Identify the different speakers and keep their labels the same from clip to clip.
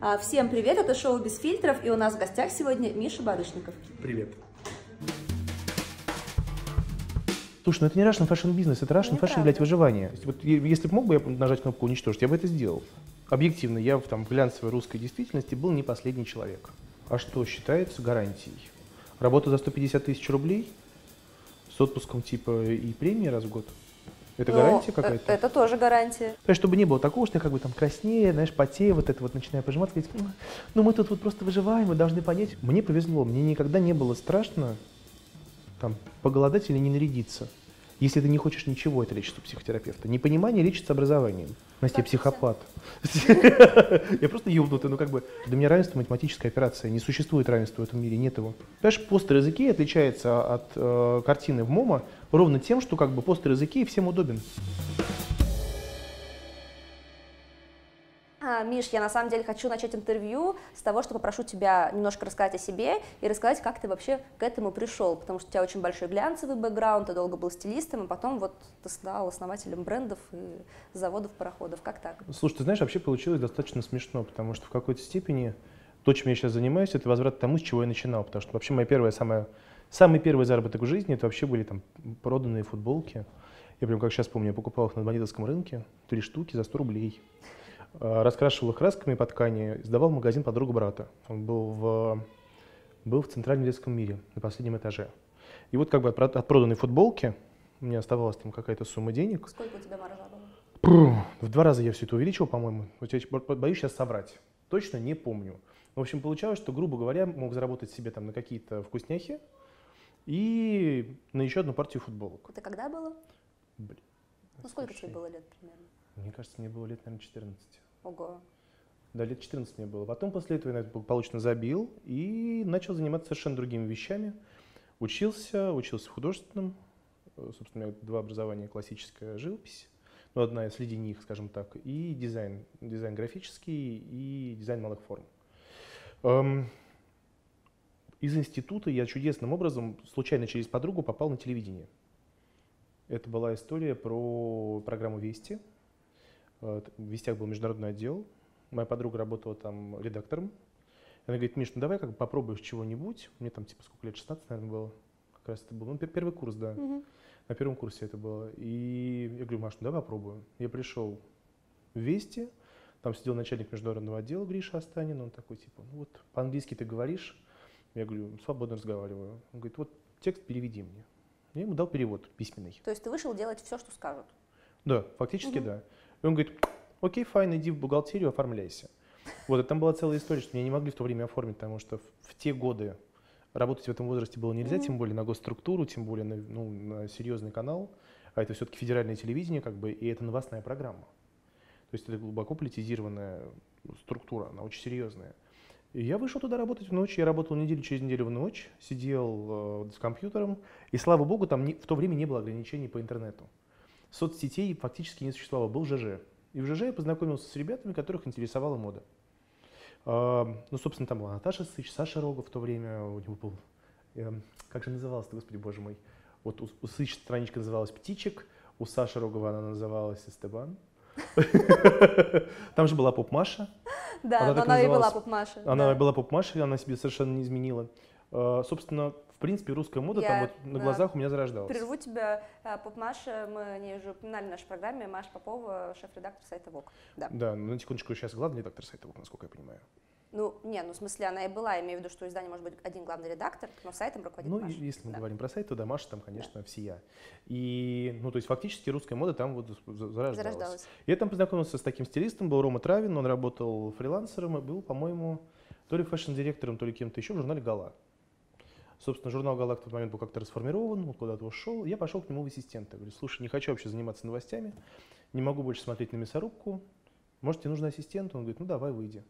Speaker 1: А, Всем привет, это шоу «Без фильтров», и у нас в гостях сегодня Миша Барышников.
Speaker 2: Привет. Слушай, ну это не Russian Fashion бизнес, это Russian
Speaker 1: Ну,
Speaker 2: Fashion,
Speaker 1: неправда.
Speaker 2: блядь, выживание. Вот если бы мог бы я нажать кнопку уничтожить, я бы это сделал. Объективно, я в, там, в глянцевой русской действительности был не последний человек. А что считается гарантией? Работа за 150 тысяч рублей с отпуском типа и премии раз в год? Это
Speaker 1: Ну,
Speaker 2: гарантия
Speaker 1: э,
Speaker 2: какая-то?
Speaker 1: Это тоже гарантия.
Speaker 2: То есть, чтобы не было такого, что я как бы там краснее, знаешь, потею, вот это вот начинаю пожиматься, говорить, «Ну, ну мы тут вот просто выживаем, вы должны понять. Мне повезло, мне никогда не было страшно там поголодать или не нарядиться. Если ты не хочешь ничего, это лечится у психотерапевта. Непонимание лечится образованием. Настя, я психопат. Я просто ёбнутый, ну как бы. Для меня равенство математическая операция. Не существует равенства в этом мире, нет его. Понимаешь, постер языки отличается от э, картины в МОМА ровно тем, что как бы постер языки всем удобен.
Speaker 1: Миш, я на самом деле хочу начать интервью с того, что попрошу тебя немножко рассказать о себе и рассказать, как ты вообще к этому пришел, потому что у тебя очень большой глянцевый бэкграунд, ты долго был стилистом, и потом вот ты стал основателем брендов и заводов, пароходов. Как так?
Speaker 2: Слушай, ты знаешь, вообще получилось достаточно смешно, потому что в какой-то степени то, чем я сейчас занимаюсь, это возврат к тому, с чего я начинал. Потому что вообще моя первая, самая, самый первый заработок в жизни, это вообще были там проданные футболки. Я прям как сейчас помню, я покупал их на Адмонитовском рынке, три штуки за 100 рублей. А, Раскрашивал их красками по ткани, сдавал в магазин подруга брата. Он был в, был в Центральном детском мире на последнем этаже. И вот как бы от, про- от проданной футболки у меня оставалась там какая-то сумма денег,
Speaker 1: Сколько у тебя маржа была?
Speaker 2: В два раза я все это увеличил, по-моему. Вот я бо- боюсь сейчас соврать. Точно не помню. В общем, получалось, что, грубо говоря, мог заработать себе там на какие-то вкусняхи и на еще одну партию футболок.
Speaker 1: Это когда было?
Speaker 2: Блин.
Speaker 1: Ну, сколько тебе было лет примерно?
Speaker 2: Мне кажется, мне было лет, наверное, 14.
Speaker 1: Ого.
Speaker 2: Да, лет 14 мне было. Потом после этого я благополучно забил и начал заниматься совершенно другими вещами. Учился, учился в художественном. Э, Собственно, у меня два образования, классическая живопись, ну, одна среди них, скажем так, и дизайн, дизайн графический и дизайн малых форм. Эм, Из института я чудесным образом, случайно через подругу, попал на телевидение. Это была история про программу «Вести». Э, В «Вестях» был международный отдел, Моя подруга работала там редактором. Она говорит, Миш, ну давай как бы попробуешь чего-нибудь. Мне там типа сколько лет, 16, наверное, было. Как раз это был. Ну, пер- первый курс, да.
Speaker 1: Мгм.
Speaker 2: На первом курсе это было. И я говорю, Маш, ну давай попробуем. Я пришел в Вести, там сидел начальник международного отдела Гриша Останин, он такой, типа, ну вот по-английски ты говоришь? Я говорю, свободно разговариваю. Он говорит, вот текст переведи мне. Я ему дал перевод письменный.
Speaker 1: То есть ты вышел делать все, что скажут?
Speaker 2: Да, фактически
Speaker 1: Мгм.
Speaker 2: да. И он говорит, окей, fine, иди в бухгалтерию, оформляйся. Вот, и там была целая история, что меня не могли в то время оформить, потому что в, в те годы работать в этом возрасте было нельзя,
Speaker 1: Мгм.
Speaker 2: тем более на госструктуру, тем более на, ну, на серьезный канал, а это все-таки федеральное телевидение, как бы, и это новостная программа. То есть это глубоко политизированная структура, она очень серьезная. И я вышел туда работать в ночь, я работал неделю через неделю в ночь, сидел э, с компьютером, и слава богу, там не- в то время не было ограничений по интернету. Соцсетей фактически не существовало, был ЖЖ. И в ЖЖ я познакомился с ребятами, которых интересовала мода. А, Ну, собственно, там была Наташа Сыч, Саша Рогов в то время, у него был, эм, как же называлась господи боже мой, вот у, у Сыч страничка называлась «Птичек», у Саши Рогова она называлась «Эстебан». Там же была поп-Маша,
Speaker 1: Да,
Speaker 2: Она
Speaker 1: и была
Speaker 2: называлась.
Speaker 1: поп-Маша.
Speaker 2: она
Speaker 1: да.
Speaker 2: была поп-Машей, она себе совершенно не изменила. А, Собственно, в принципе, русская мода
Speaker 1: Я,
Speaker 2: там вот на
Speaker 1: да,
Speaker 2: глазах у меня зарождалась.
Speaker 1: Прерву тебя, а, поп-Маша, мы о ней уже упоминали в нашей программе, Маша Попова, шеф-редактор сайта ВОК. Да.
Speaker 2: Да, ну, на секундочку, сейчас главный редактор сайта, ВОК, насколько я понимаю.
Speaker 1: Ну, не, ну в смысле она и была, я имею в виду, что у издания может быть один главный редактор, но сайтом руководит
Speaker 2: Ну,
Speaker 1: Маша.
Speaker 2: если мы
Speaker 1: Да.
Speaker 2: говорим про сайт, то да, Маша там, конечно, всея. И, ну, то есть фактически русская мода там вот за- зарождалась.
Speaker 1: Зарождалась.
Speaker 2: Я там познакомился с таким стилистом, был Рома Травин, он работал фрилансером и был, по-моему, то ли фэшн-директором, то ли кем-то еще в журнале «Гала». Собственно, журнал «Гала» в тот момент был как-то расформирован, он куда-то ушел. Я пошел к нему в ассистента. Говорю, слушай, не хочу вообще заниматься новостями, не могу больше смотреть на мясорубку. Может, тебе нужен ассистент? Он говорит, ну давай, выйди.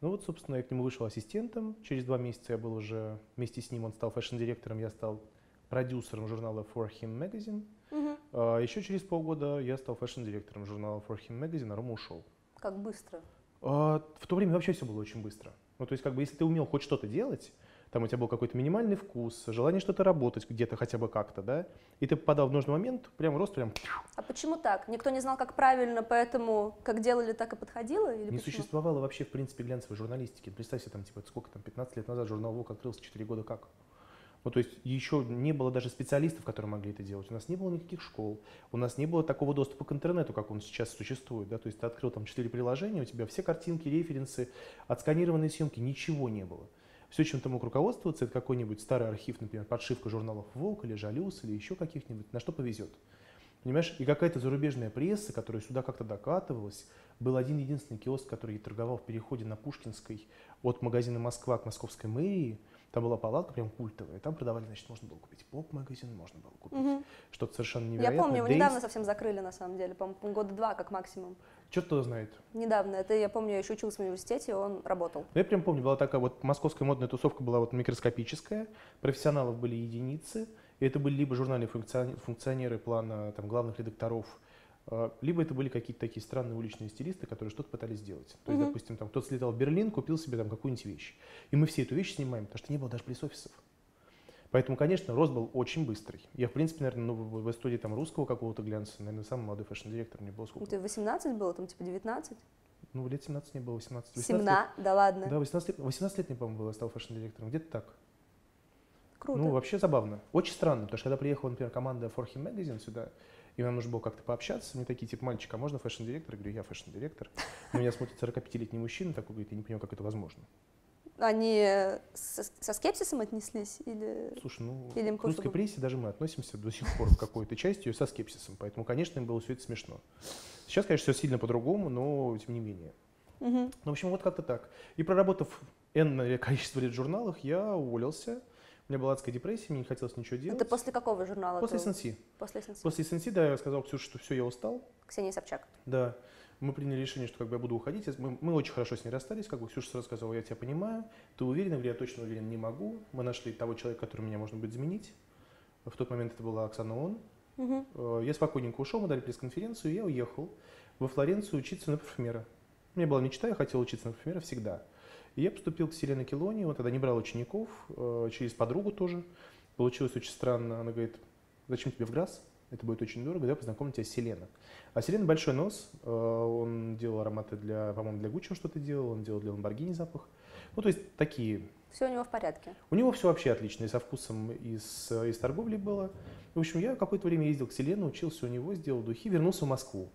Speaker 2: Ну вот, собственно, я к нему вышел ассистентом. Через два месяца я был уже вместе с ним, он стал фэшн-директором, я стал продюсером журнала For Him Magazine.
Speaker 1: Мгм.
Speaker 2: А еще через полгода я стал фэшн-директором журнала For Him Magazine, а Рома ушел.
Speaker 1: Как быстро.
Speaker 2: А, в то время вообще все было очень быстро. Ну, то есть, как бы, если ты умел хоть что-то делать, там у тебя был какой-то минимальный вкус, желание что-то работать где-то хотя бы как-то, да, и ты попадал в нужный момент, прям рост прям...
Speaker 1: А почему так? Никто не знал, как правильно, поэтому как делали, так и подходило? Или
Speaker 2: не
Speaker 1: почему?
Speaker 2: существовало вообще, в принципе, глянцевой журналистики. Представь себе, там, типа, сколько там, 15 лет назад журнал «Вок» открылся, 4 года как? Ну, то есть еще не было даже специалистов, которые могли это делать. У нас не было никаких школ, у нас не было такого доступа к интернету, как он сейчас существует. Да? То есть ты открыл там четыре приложения, у тебя все картинки, референсы, отсканированные съемки, ничего не было. Все, чем ты мог руководствоваться, это какой-нибудь старый архив, например, подшивка журналов «Волк» или «Жалюс» или еще каких-нибудь, на что повезет. Понимаешь, и какая-то зарубежная пресса, которая сюда как-то докатывалась, был один единственный киоск, который торговал в переходе на Пушкинской от магазина «Москва» к московской мэрии – там была палатка прям культовая. Там продавали, значит, можно было купить поп-магазин, можно было купить
Speaker 1: Мгм.
Speaker 2: что-то совершенно невероятное.
Speaker 1: Я помню, его
Speaker 2: Дейс.
Speaker 1: недавно совсем закрыли, на самом деле, по-моему, года два как максимум.
Speaker 2: Черт кто знает.
Speaker 1: Недавно, это я помню, я еще училась в университете, он работал.
Speaker 2: Но я прям помню, была такая вот московская модная тусовка была вот микроскопическая, профессионалов были единицы, и это были либо журнальные функционеры плана там, главных редакторов, либо это были какие-то такие странные уличные стилисты, которые что-то пытались сделать. То есть,
Speaker 1: Мгм.
Speaker 2: допустим, там кто-то слетал в Берлин, купил себе там какую-нибудь вещь. И мы все эту вещь снимаем, потому что не было даже пресс-офисов. Поэтому, конечно, рост был очень быстрый. Я, в принципе, наверное, ну, в истории там русского какого-то глянца, наверное, самый молодой фэшн-директор мне было сколько?
Speaker 1: Ты 18 было, там типа 19?
Speaker 2: Ну, лет 17 не было, 18. 18 лет.
Speaker 1: 17? Да ладно.
Speaker 2: Да, 18 лет, 18 лет мне, по-моему, было, я стал фэшн-директором. Где-то так.
Speaker 1: Круто.
Speaker 2: Ну, вообще забавно. Очень странно, потому что когда приехала, например, команда For Him Magazine сюда, и нам нужно было как-то пообщаться, мне такие, типа, мальчик, а можно фэшн-директор? Я говорю, я фэшн-директор. На меня смотрит 45-летний мужчина, такой говорит, я не понимаю, как это возможно.
Speaker 1: Они со, со скепсисом отнеслись? Или...
Speaker 2: Слушай, ну,
Speaker 1: Или им
Speaker 2: к русской прессе даже мы относимся до сих пор в какой-то части ее со скепсисом, поэтому, конечно, им было все это смешно. Сейчас, конечно, все сильно по-другому, но тем не менее.
Speaker 1: Мгм.
Speaker 2: Ну, в общем, вот как-то так. И проработав энное количество лет в журналах, я уволился. У меня была адская депрессия, мне не хотелось ничего делать.
Speaker 1: Это после какого журнала?
Speaker 2: После
Speaker 1: ты-
Speaker 2: СНС.
Speaker 1: После СНС.
Speaker 2: После СНС, да, я сказал Ксюше, что все, я устал.
Speaker 1: Ксения Собчак.
Speaker 2: Да, мы приняли решение, что как бы я буду уходить. Мы, мы очень хорошо с ней расстались, как бы Ксюша сразу сказала, я тебя понимаю, ты уверена? Я я точно уверен, не могу. Мы нашли того человека, который меня можно будет заменить. В тот момент это была Оксана Он. Э, Я спокойненько ушел, мы дали пресс-конференцию, я уехал во Флоренцию учиться на парфюмера. У меня была мечта, я хотел учиться на парфюмера всегда. И я поступил к Селене Келони, он тогда не брал учеников, э, через подругу тоже. Получилось очень странно. Она говорит, зачем тебе в ГРАС? Это будет очень дорого, давай познакомлю тебя с Селеной. А Селена большой нос, э, он делал ароматы для, по-моему, для Гуччи что-то делал, он делал для Ламборгини запах. Ну, то есть такие
Speaker 1: Все у него в порядке.
Speaker 2: у него все вообще отлично, и со вкусом из, из торговли было. В общем, я какое-то время ездил к Селену, учился у него, сделал духи, вернулся в Москву.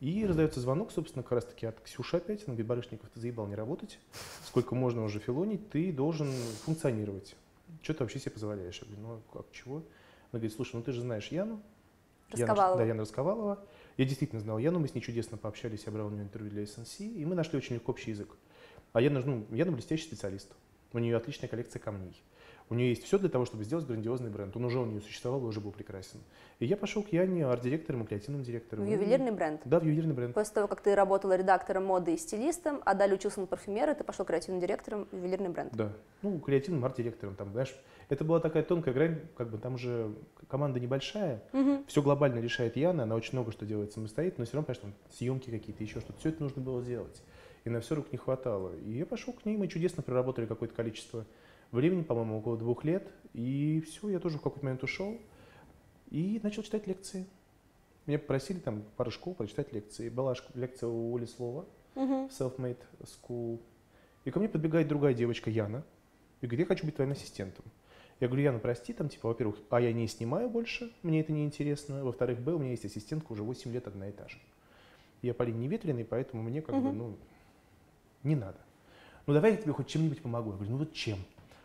Speaker 2: И раздается звонок, собственно, как раз таки от Ксюши опять. Она говорит, Барышников, ты заебал не работать. Сколько можно уже филонить, ты должен функционировать. Что ты вообще себе позволяешь? Я говорю, ну как, чего? Она говорит, слушай, ну ты же знаешь Яну. Яна- да, Яна Расковалова. Я действительно знал Яну, мы с ней чудесно пообщались, я брал у нее интервью для SNC, и мы нашли очень легко общий язык. А Яна, ну, Яна блестящий специалист. У нее отличная коллекция камней. У нее есть все для того, чтобы сделать грандиозный бренд. Он уже у нее существовал уже был прекрасен. И я пошел к Яне арт-директором и креативным директором.
Speaker 1: В ювелирный бренд.
Speaker 2: Да, в ювелирный бренд.
Speaker 1: После того, как ты работала редактором моды и стилистом, а далее учился на парфюмера, ты пошел креативным директором в ювелирный бренд.
Speaker 2: Да. Ну, креативным арт-директором. Там, знаешь, это была такая тонкая грань, как бы там же команда небольшая,
Speaker 1: Мгм.
Speaker 2: все глобально решает Яна, она очень много что делает самостоятельно, но все равно, конечно, съемки какие-то, еще что-то, все это нужно было сделать. И на все рук не хватало. И я пошел к ней, мы чудесно проработали какое-то количество времени, по-моему, около двух лет. И все, я тоже в какой-то момент ушел и начал читать лекции. Меня попросили там пару школ прочитать лекции. Была лекция у Оли Слова,
Speaker 1: Мгм.
Speaker 2: Self-Made School. И ко мне подбегает другая девочка, Яна, и говорит, я хочу быть твоим ассистентом. Я говорю, Яна, прости, там, типа, во-первых, а я не снимаю больше, мне это не интересно. Во-вторых, б, у меня есть ассистентка уже 8 лет одна и та же. Я парень неветреный, поэтому мне как бы,
Speaker 1: Мгм.
Speaker 2: ну, не надо. Ну, давай я тебе хоть чем-нибудь помогу. Я говорю, ну вот чем?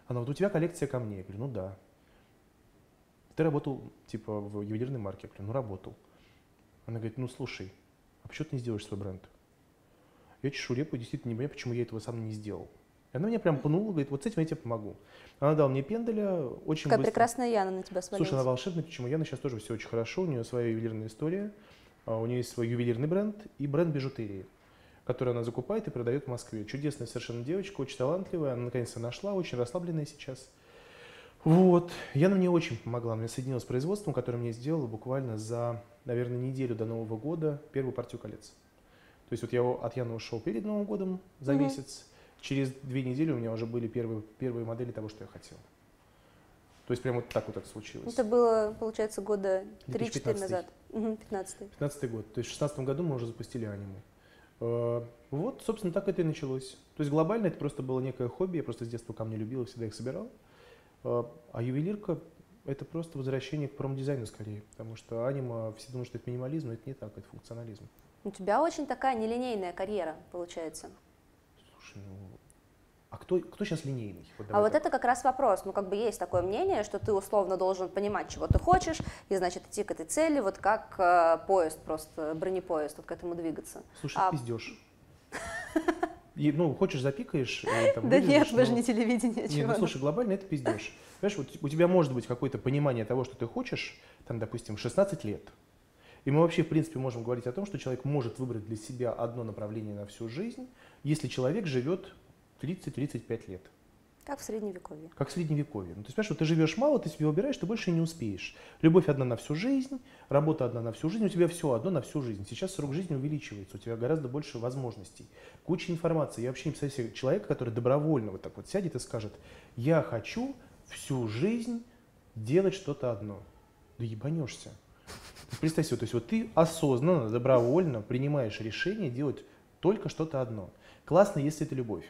Speaker 2: Она, вот у тебя коллекция камней. Я говорю, ну да. Ты работал, типа, в ювелирной марке? Я говорю, ну работал. Она говорит, ну слушай, а почему ты не сделаешь свой бренд? Я чешу репу, действительно не понимаю, почему я этого сам не сделал. И она меня прям пнула, говорит, вот с этим я тебе помогу. Она дала мне пенделя, очень
Speaker 1: Какая
Speaker 2: быстро.
Speaker 1: прекрасная Яна на тебя свалилась.
Speaker 2: Слушай, она волшебная, почему Яна сейчас тоже все очень хорошо, у нее своя ювелирная история, а, у нее есть свой ювелирный бренд и бренд бижутерии, который она закупает и продает в Москве. Чудесная совершенно девочка, очень талантливая, она наконец-то нашла, очень расслабленная сейчас. Вот, Яна мне очень помогла, мне соединилась с производством, которое мне сделало буквально за, наверное, неделю до Нового года первую партию колец. То есть вот я от Яны ушел перед Новым годом за
Speaker 1: Мгм.
Speaker 2: месяц, через две недели у меня уже были первые, первые модели того, что я хотел. То есть прямо вот так вот это случилось.
Speaker 1: Это было, получается, года 3-4
Speaker 2: 2015.
Speaker 1: назад. Угу, 15
Speaker 2: 15 год. То есть в 16 году мы уже запустили аниму. Э, Вот, собственно, так это и началось. То есть глобально это просто было некое хобби, я просто с детства камни любил и всегда их собирал. Э, А ювелирка — это просто возвращение к промдизайну скорее, потому что анима, все думают, что это минимализм, но это не так, это функционализм.
Speaker 1: У тебя очень такая нелинейная карьера, получается.
Speaker 2: Слушай, ну, а кто, кто сейчас линейный? Вот
Speaker 1: А вот
Speaker 2: так.
Speaker 1: это как раз вопрос. Ну, как бы есть такое мнение, что ты условно должен понимать, чего ты хочешь, и, значит, идти к этой цели, вот как э, поезд просто, бронепоезд, вот к этому двигаться.
Speaker 2: Слушай,
Speaker 1: а-
Speaker 2: пиздешь. И, ну, хочешь, запикаешь. там,
Speaker 1: Да нет, вы же не телевидение,
Speaker 2: Не,
Speaker 1: чего
Speaker 2: ну слушай, глобально это пиздешь. Понимаешь, вот у тебя может быть какое-то понимание того, что ты хочешь, там, допустим, 16 лет. И мы вообще, в принципе, можем говорить о том, что человек может выбрать для себя одно направление на всю жизнь, если человек живет 30-35 лет.
Speaker 1: Как в средневековье.
Speaker 2: Как в средневековье. Ну, ты понимаешь, вот ты живешь мало, ты себе выбираешь, ты больше не успеешь. Любовь одна на всю жизнь, работа одна на всю жизнь, у тебя все одно на всю жизнь. Сейчас срок жизни увеличивается, у тебя гораздо больше возможностей, куча информации. Я вообще не представляю себе человека, который добровольно вот так вот сядет и скажет, я хочу всю жизнь делать что-то одно. Да ебанешься. Представь себе, то есть вот ты осознанно, добровольно принимаешь решение делать только что-то одно. Классно, если это любовь.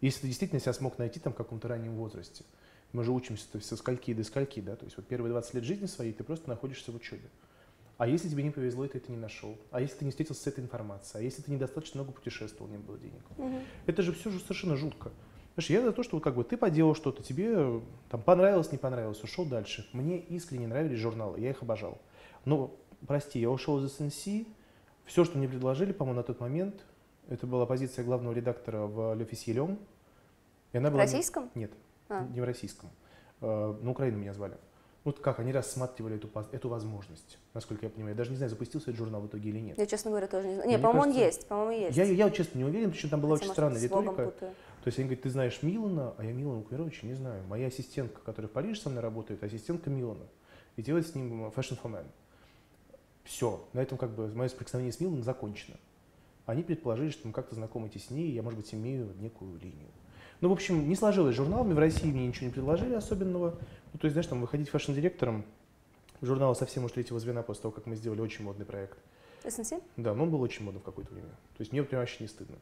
Speaker 2: Если ты действительно себя смог найти там в каком-то раннем возрасте. Мы же учимся то есть, со скольки до скольки, да, то есть вот первые 20 лет жизни своей ты просто находишься в учебе. А если тебе не повезло, и ты это не нашел? А если ты не встретился с этой информацией? А если ты недостаточно много путешествовал, не было денег?
Speaker 1: Мгм.
Speaker 2: Это же все же совершенно жутко. Знаешь, я за то, что вот как бы ты поделал что-то, тебе э, там понравилось, не понравилось, ушел дальше. Мне искренне нравились журналы, я их обожал. Но, прости, я ушел из СНС, все, что мне предложили, по-моему, на тот момент, это была позиция главного редактора в Le. И она
Speaker 1: В
Speaker 2: была...
Speaker 1: российском?
Speaker 2: Нет,
Speaker 1: А.
Speaker 2: не в российском. Э, На Украину меня звали. Вот как, они рассматривали эту, эту возможность, насколько я понимаю. Я даже не знаю, запустился этот журнал в итоге или нет.
Speaker 1: Я, честно говоря, тоже не знаю.
Speaker 2: Мне
Speaker 1: Не, по-моему, он есть, по-моему, есть.
Speaker 2: Я, я вот честно не уверен, причем там была
Speaker 1: Хотя,
Speaker 2: очень странная риторика.
Speaker 1: путаю.
Speaker 2: То есть они говорят, ты знаешь Милана, а я Милана Кумировича не знаю. Моя ассистентка, которая в Париже со мной работает, ассистентка Милана. И делает с ним Fashion for Men. Все. На этом как бы мое соприкосновение с Миланом закончено. Они предположили, что мы как-то знакомы теснее, и я, может быть, имею некую линию. Ну, в общем, не сложилось с журналами, в России мне ничего не предложили особенного. Ну, то есть, знаешь, там выходить фэшн-директором журнала совсем уж третьего звена после того, как мы сделали очень модный проект.
Speaker 1: SNC?
Speaker 2: Да, но он был очень модным в какое-то время. То есть мне прям вообще не стыдно.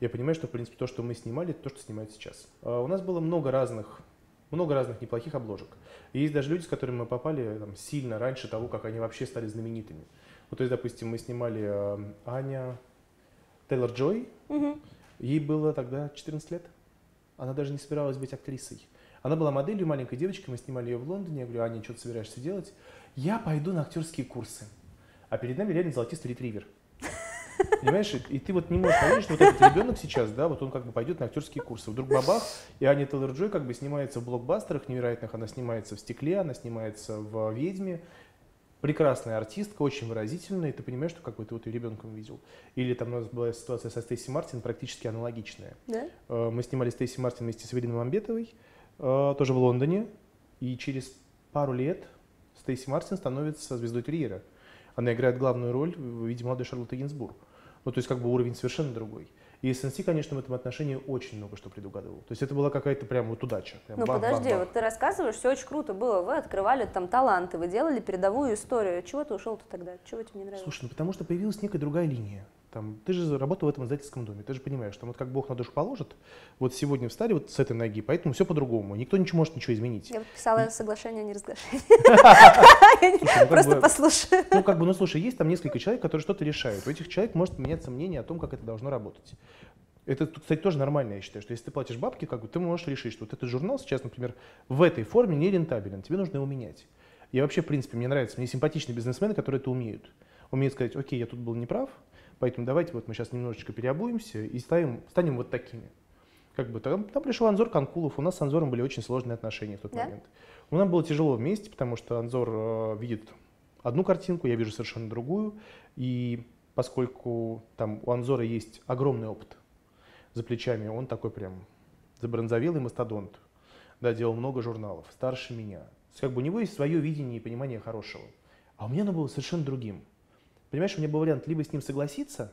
Speaker 2: Я понимаю, что, в принципе, то, что мы снимали, это то, что снимают сейчас. А у нас было много разных, много разных неплохих обложек. И есть даже люди, с которыми мы попали там, сильно раньше того, как они вообще стали знаменитыми. Вот, то есть, допустим, мы снимали э, Аня Тейлор Джой,
Speaker 1: Мгм.
Speaker 2: ей было тогда 14 лет. Она даже не собиралась быть актрисой. Она была моделью, маленькой девочкой, мы снимали ее в Лондоне. Я говорю, Аня, что ты собираешься делать? Я пойду на актерские курсы. А перед нами реально золотистый ретривер. Понимаешь, и, ты вот не можешь поверить, что вот этот ребенок сейчас, да, вот он как бы пойдет на актерские курсы. Вдруг бабах, и Аня Тейлор Джой как бы снимается в блокбастерах невероятных, она снимается в «Стекле», она снимается в «Ведьме». Прекрасная артистка, очень выразительная, и ты понимаешь, что как бы ты вот ее ребенком видел. Или там у нас была ситуация со Стейси Мартин практически аналогичная.
Speaker 1: Да?
Speaker 2: Э, Мы снимали Стейси Мартин вместе с Эвелиной Мамбетовой, э, тоже в Лондоне. И через пару лет Стейси Мартин становится звездой терьера. Она играет главную роль в виде молодой Шарлотты Гинзбург. Ну, то есть как бы уровень совершенно другой. И СНС, конечно, в этом отношении очень много что предугадывал. То есть это была какая-то прям вот удача. Прям
Speaker 1: Ну
Speaker 2: бах, бах,
Speaker 1: подожди,
Speaker 2: бах.
Speaker 1: вот ты рассказываешь, все очень круто было, вы открывали там таланты, вы делали передовую историю. Чего ты ушел-то тогда? Чего тебе не нравилось?
Speaker 2: Слушай, ну потому что появилась некая другая линия. Там, ты же работал в этом издательском доме, ты же понимаешь, что вот как Бог на душу положит, вот сегодня встали вот с этой ноги, поэтому все по-другому. Никто ничего может ничего изменить.
Speaker 1: Я подписала соглашение о неразглашении.
Speaker 2: Ну,
Speaker 1: Просто послушаю.
Speaker 2: Ну, как бы, ну, слушай, есть там несколько человек, которые что-то решают. У этих человек может меняться мнение о том, как это должно работать. Это, кстати, тоже нормально, я считаю, что если ты платишь бабки, как бы, ты можешь решить, что вот этот журнал сейчас, например, в этой форме не рентабелен, тебе нужно его менять. Я вообще, в принципе, мне нравится, мне симпатичны бизнесмены, которые это умеют. Умеют сказать, окей, я тут был неправ, поэтому давайте вот мы сейчас немножечко переобуемся и ставим, станем вот такими. Как бы там, там пришел Анзор Канкулов, у нас с Анзором были очень сложные отношения в тот
Speaker 1: Да?
Speaker 2: момент. У нас было тяжело вместе, потому что Анзор э, видит одну картинку, я вижу совершенно другую. И поскольку там у Анзора есть огромный опыт за плечами, он такой прям забронзовелый мастодонт. Да, делал много журналов, старше меня. Как бы у него есть свое видение и понимание хорошего. А у меня оно было совершенно другим. Понимаешь, у меня был вариант либо с ним согласиться,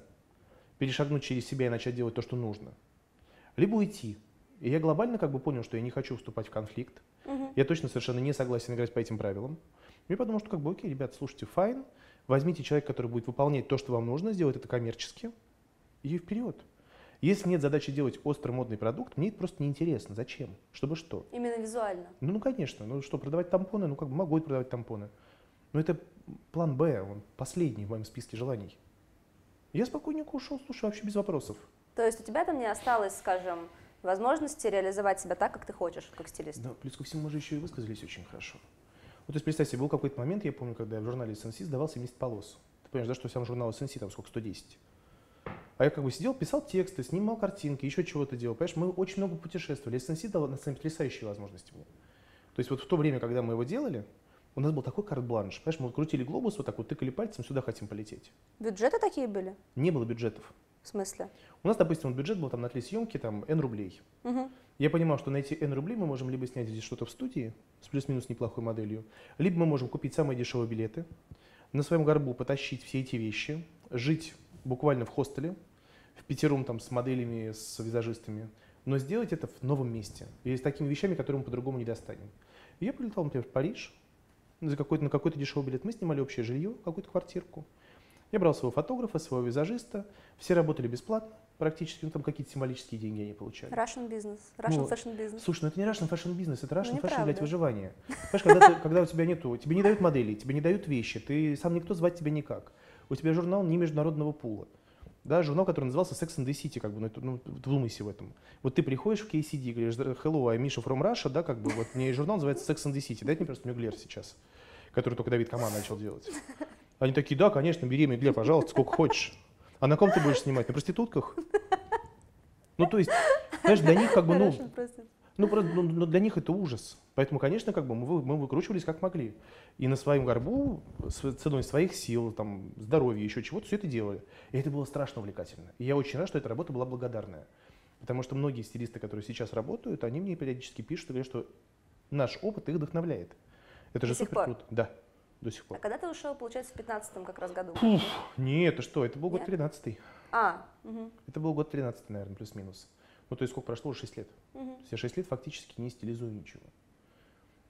Speaker 2: перешагнуть через себя и начать делать то, что нужно, либо уйти. И я глобально как бы понял, что я не хочу вступать в конфликт.
Speaker 1: Мгм.
Speaker 2: Я точно совершенно не согласен играть по этим правилам. И я подумал, что как бы, окей, ребят, слушайте, fine, возьмите человека, который будет выполнять то, что вам нужно, сделать это коммерчески, и вперед. Если нет задачи делать острый модный продукт, мне это просто неинтересно. Зачем? Чтобы что?
Speaker 1: Именно визуально.
Speaker 2: Ну, ну, конечно. Ну что, продавать тампоны? Ну, как бы могу продавать тампоны. Но это план Б, он последний в моем списке желаний. Я спокойненько ушел, слушай, вообще без вопросов.
Speaker 1: То есть у тебя там не осталось, скажем, возможности реализовать себя так, как ты хочешь, как стилист.
Speaker 2: Да, плюс ко всему мы же еще и высказались очень хорошо. Вот, то есть, представь себе, был какой-то момент, я помню, когда я в журнале SNC сдавал 70 полос. Ты понимаешь, да, что сам журнал SNC там сколько, 110. А я как бы сидел, писал тексты, снимал картинки, еще чего-то делал. Понимаешь, мы очень много путешествовали. SNC дал на самом деле потрясающие возможности мне. То есть вот в то время, когда мы его делали, у нас был такой карт-бланш. Понимаешь, мы крутили глобус вот так вот, тыкали пальцем, сюда хотим полететь.
Speaker 1: Бюджеты такие были?
Speaker 2: Не было бюджетов.
Speaker 1: В смысле?
Speaker 2: У нас, допустим, бюджет был там на три съемки, там, N рублей.
Speaker 1: Мгм.
Speaker 2: Я понимал, что на эти N рублей мы можем либо снять здесь что-то в студии с плюс-минус неплохой моделью, либо мы можем купить самые дешевые билеты, на своем горбу потащить все эти вещи, жить буквально в хостеле, в пятером там с моделями, с визажистами, но сделать это в новом месте и с такими вещами, которые мы по-другому не достанем. И я прилетал, например, в Париж, за какой-то, на какой-то дешевый билет. Мы снимали общее жилье, какую-то квартирку. Я брал своего фотографа, своего визажиста. Все работали бесплатно практически. Ну, там какие-то символические деньги они получали.
Speaker 1: Russian business, Russian
Speaker 2: Ну,
Speaker 1: fashion business.
Speaker 2: Слушай, ну это не Russian fashion бизнес, это Russian
Speaker 1: Ну,
Speaker 2: fashion, блядь, выживание. Понимаешь, когда, ты- когда у тебя нету, тебе не дают моделей, тебе не дают вещи, ты сам никто звать тебя никак. У тебя журнал не международного пула. Да, журнал, который назывался Sex and the City, как бы, ну, ну, вдумайся в этом. Вот ты приходишь в KCD, говоришь, hello, I'm Misha from Russia, да, как бы, вот мне журнал называется Sex and the City, дайте мне просто Мюглер сейчас, который только Давид Каман начал делать. Они такие, да, конечно, бери Мюглер, пожалуйста, сколько хочешь. А на ком ты будешь снимать? На проститутках? Ну, то есть, знаешь, для них как бы, ну, ну, ну, ну, для них это ужас. Поэтому, конечно, как бы мы, мы выкручивались как могли. И на своем горбу, с ценой своих сил, там, здоровья, еще чего-то, все это делали. И это было страшно увлекательно. И я очень рад, что эта работа была благодарная. Потому что многие стилисты, которые сейчас работают, они мне периодически пишут и говорят, что наш опыт их вдохновляет. Это же
Speaker 1: До сих
Speaker 2: супер
Speaker 1: пор?
Speaker 2: круто. Да, до сих
Speaker 1: А
Speaker 2: пор.
Speaker 1: когда ты ушел, получается, в 15 как раз году?
Speaker 2: Нет, это что, это был год
Speaker 1: Нет?
Speaker 2: 13
Speaker 1: А, мгм,
Speaker 2: Это был год 13 наверное, плюс-минус. Ну, то есть сколько прошло? Уже 6 лет.
Speaker 1: мгм.
Speaker 2: Я 6 лет фактически не стилизую ничего.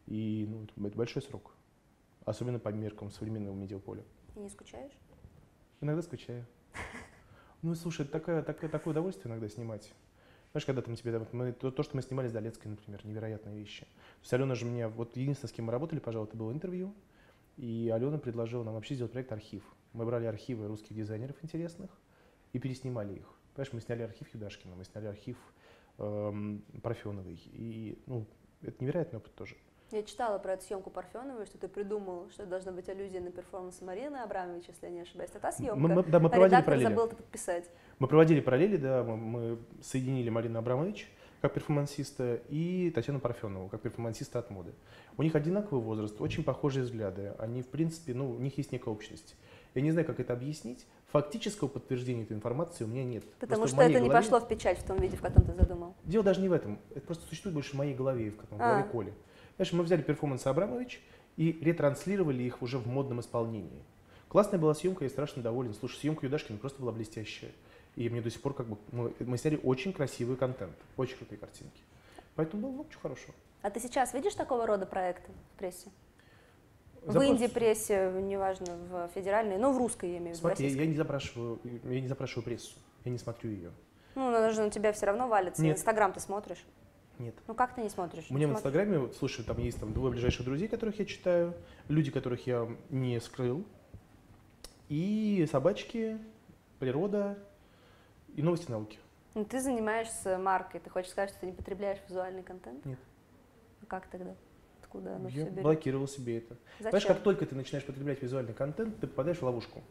Speaker 2: И ну, это, большой срок. Особенно по меркам современного медиаполя.
Speaker 1: И не скучаешь?
Speaker 2: Иногда скучаю. Ну, слушай, это такое, такое, такое удовольствие иногда снимать. Знаешь, когда там тебе, мы, то, то, что мы снимали с Долецкой, например, невероятные вещи. То есть Алена же меня, вот единственное, с кем мы работали, пожалуй, это было интервью. И Алена предложила нам вообще сделать проект «Архив». Мы брали архивы русских дизайнеров интересных и переснимали их. Понимаешь, мы сняли архив Юдашкина, мы сняли архив эм, Парфеновой. И, ну, это невероятный опыт тоже.
Speaker 1: Я читала про эту съемку Парфеновой, что ты придумал, что должна быть аллюзия на перформанс Марины Абрамович, если я не ошибаюсь. Это та съемка?
Speaker 2: Мы, мы- да, мы
Speaker 1: А
Speaker 2: проводили
Speaker 1: редактор
Speaker 2: параллели.
Speaker 1: забыл это подписать.
Speaker 2: Мы проводили параллели, да, мы, мы соединили Марину Абрамович как перформансиста и Татьяну Парфенову как перформансиста от моды. У них одинаковый возраст, очень похожие взгляды. Они, в принципе, ну, у них есть некая общность. Я не знаю, как это объяснить. Фактического подтверждения этой информации у меня нет.
Speaker 1: Потому
Speaker 2: Просто
Speaker 1: что это не
Speaker 2: голове-
Speaker 1: пошло в печать в том виде, в котором ты задумал.
Speaker 2: Дело даже не в этом. Это просто существует больше в моей голове, в, в голове
Speaker 1: А.
Speaker 2: Коли. Знаешь, мы взяли перформансы Абрамович и ретранслировали их уже в модном исполнении. Классная была съемка, я страшно доволен. Слушай, съемка Юдашкина просто была блестящая. И мне до сих пор как бы... Мы, мы сняли очень красивый контент, очень крутые картинки. Поэтому было много чего хорошего.
Speaker 1: А ты сейчас видишь такого рода проекты в прессе? В
Speaker 2: Запрос-
Speaker 1: инди-прессе, неважно, в федеральной, ну, в русской, я имею в виду, в
Speaker 2: Смотри, я, я не запрашиваю, я не запрашиваю прессу, я не смотрю ее.
Speaker 1: Ну, она же на тебя все равно валится.
Speaker 2: Нет.
Speaker 1: Инстаграм ты смотришь?
Speaker 2: Нет.
Speaker 1: Ну, как ты не смотришь?
Speaker 2: У меня в. Инстаграме, вот, слушай, там есть там двое ближайших друзей, которых я читаю, люди, которых я не скрыл, и собачки, природа и новости науки.
Speaker 1: Ну, ты занимаешься маркой, ты хочешь сказать, что ты не потребляешь визуальный контент?
Speaker 2: Нет.
Speaker 1: А как тогда? Откуда оно
Speaker 2: я
Speaker 1: все берет?
Speaker 2: блокировал себе это.
Speaker 1: Зачем?
Speaker 2: как только ты начинаешь потреблять визуальный контент, ты попадаешь в ловушку.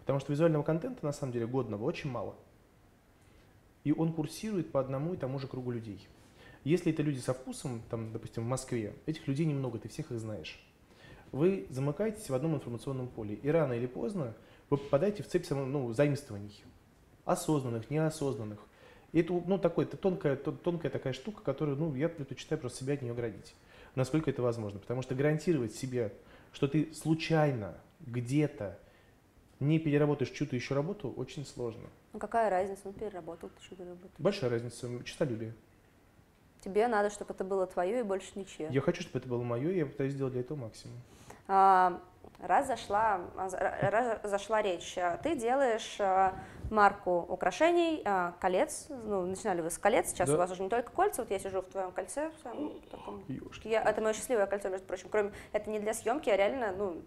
Speaker 2: Потому что визуального контента, на самом деле, годного очень мало. И он курсирует по одному и тому же кругу людей. Если это люди со вкусом, там, допустим, в Москве, этих людей немного, ты всех их знаешь. Вы замыкаетесь в одном информационном поле, и рано или поздно вы попадаете в цепь само- ну, заимствований. Осознанных, неосознанных. И это, ну, такой, это тонкая, тон- тонкая такая штука, которую, ну, я предпочитаю просто себя от нее оградить. Насколько это возможно. Потому что гарантировать себе, что ты случайно где-то не переработаешь чью-то еще работу, очень сложно.
Speaker 1: Ну какая разница, ну переработал, ты что переработал.
Speaker 2: Большая разница, честолюбие.
Speaker 1: Тебе надо, чтобы это было твое и больше ничье.
Speaker 2: Я хочу, чтобы это было мое, и я пытаюсь сделать для этого максимум.
Speaker 1: А, раз зашла, а, раз зашла речь, а, ты делаешь а, марку украшений, колец, ну, начинали вы с колец, сейчас да. у вас уже не только кольца, вот я сижу в твоем кольце, в своем таком, я, это мое счастливое кольцо, между прочим, кроме, это не для съемки, а реально, ну,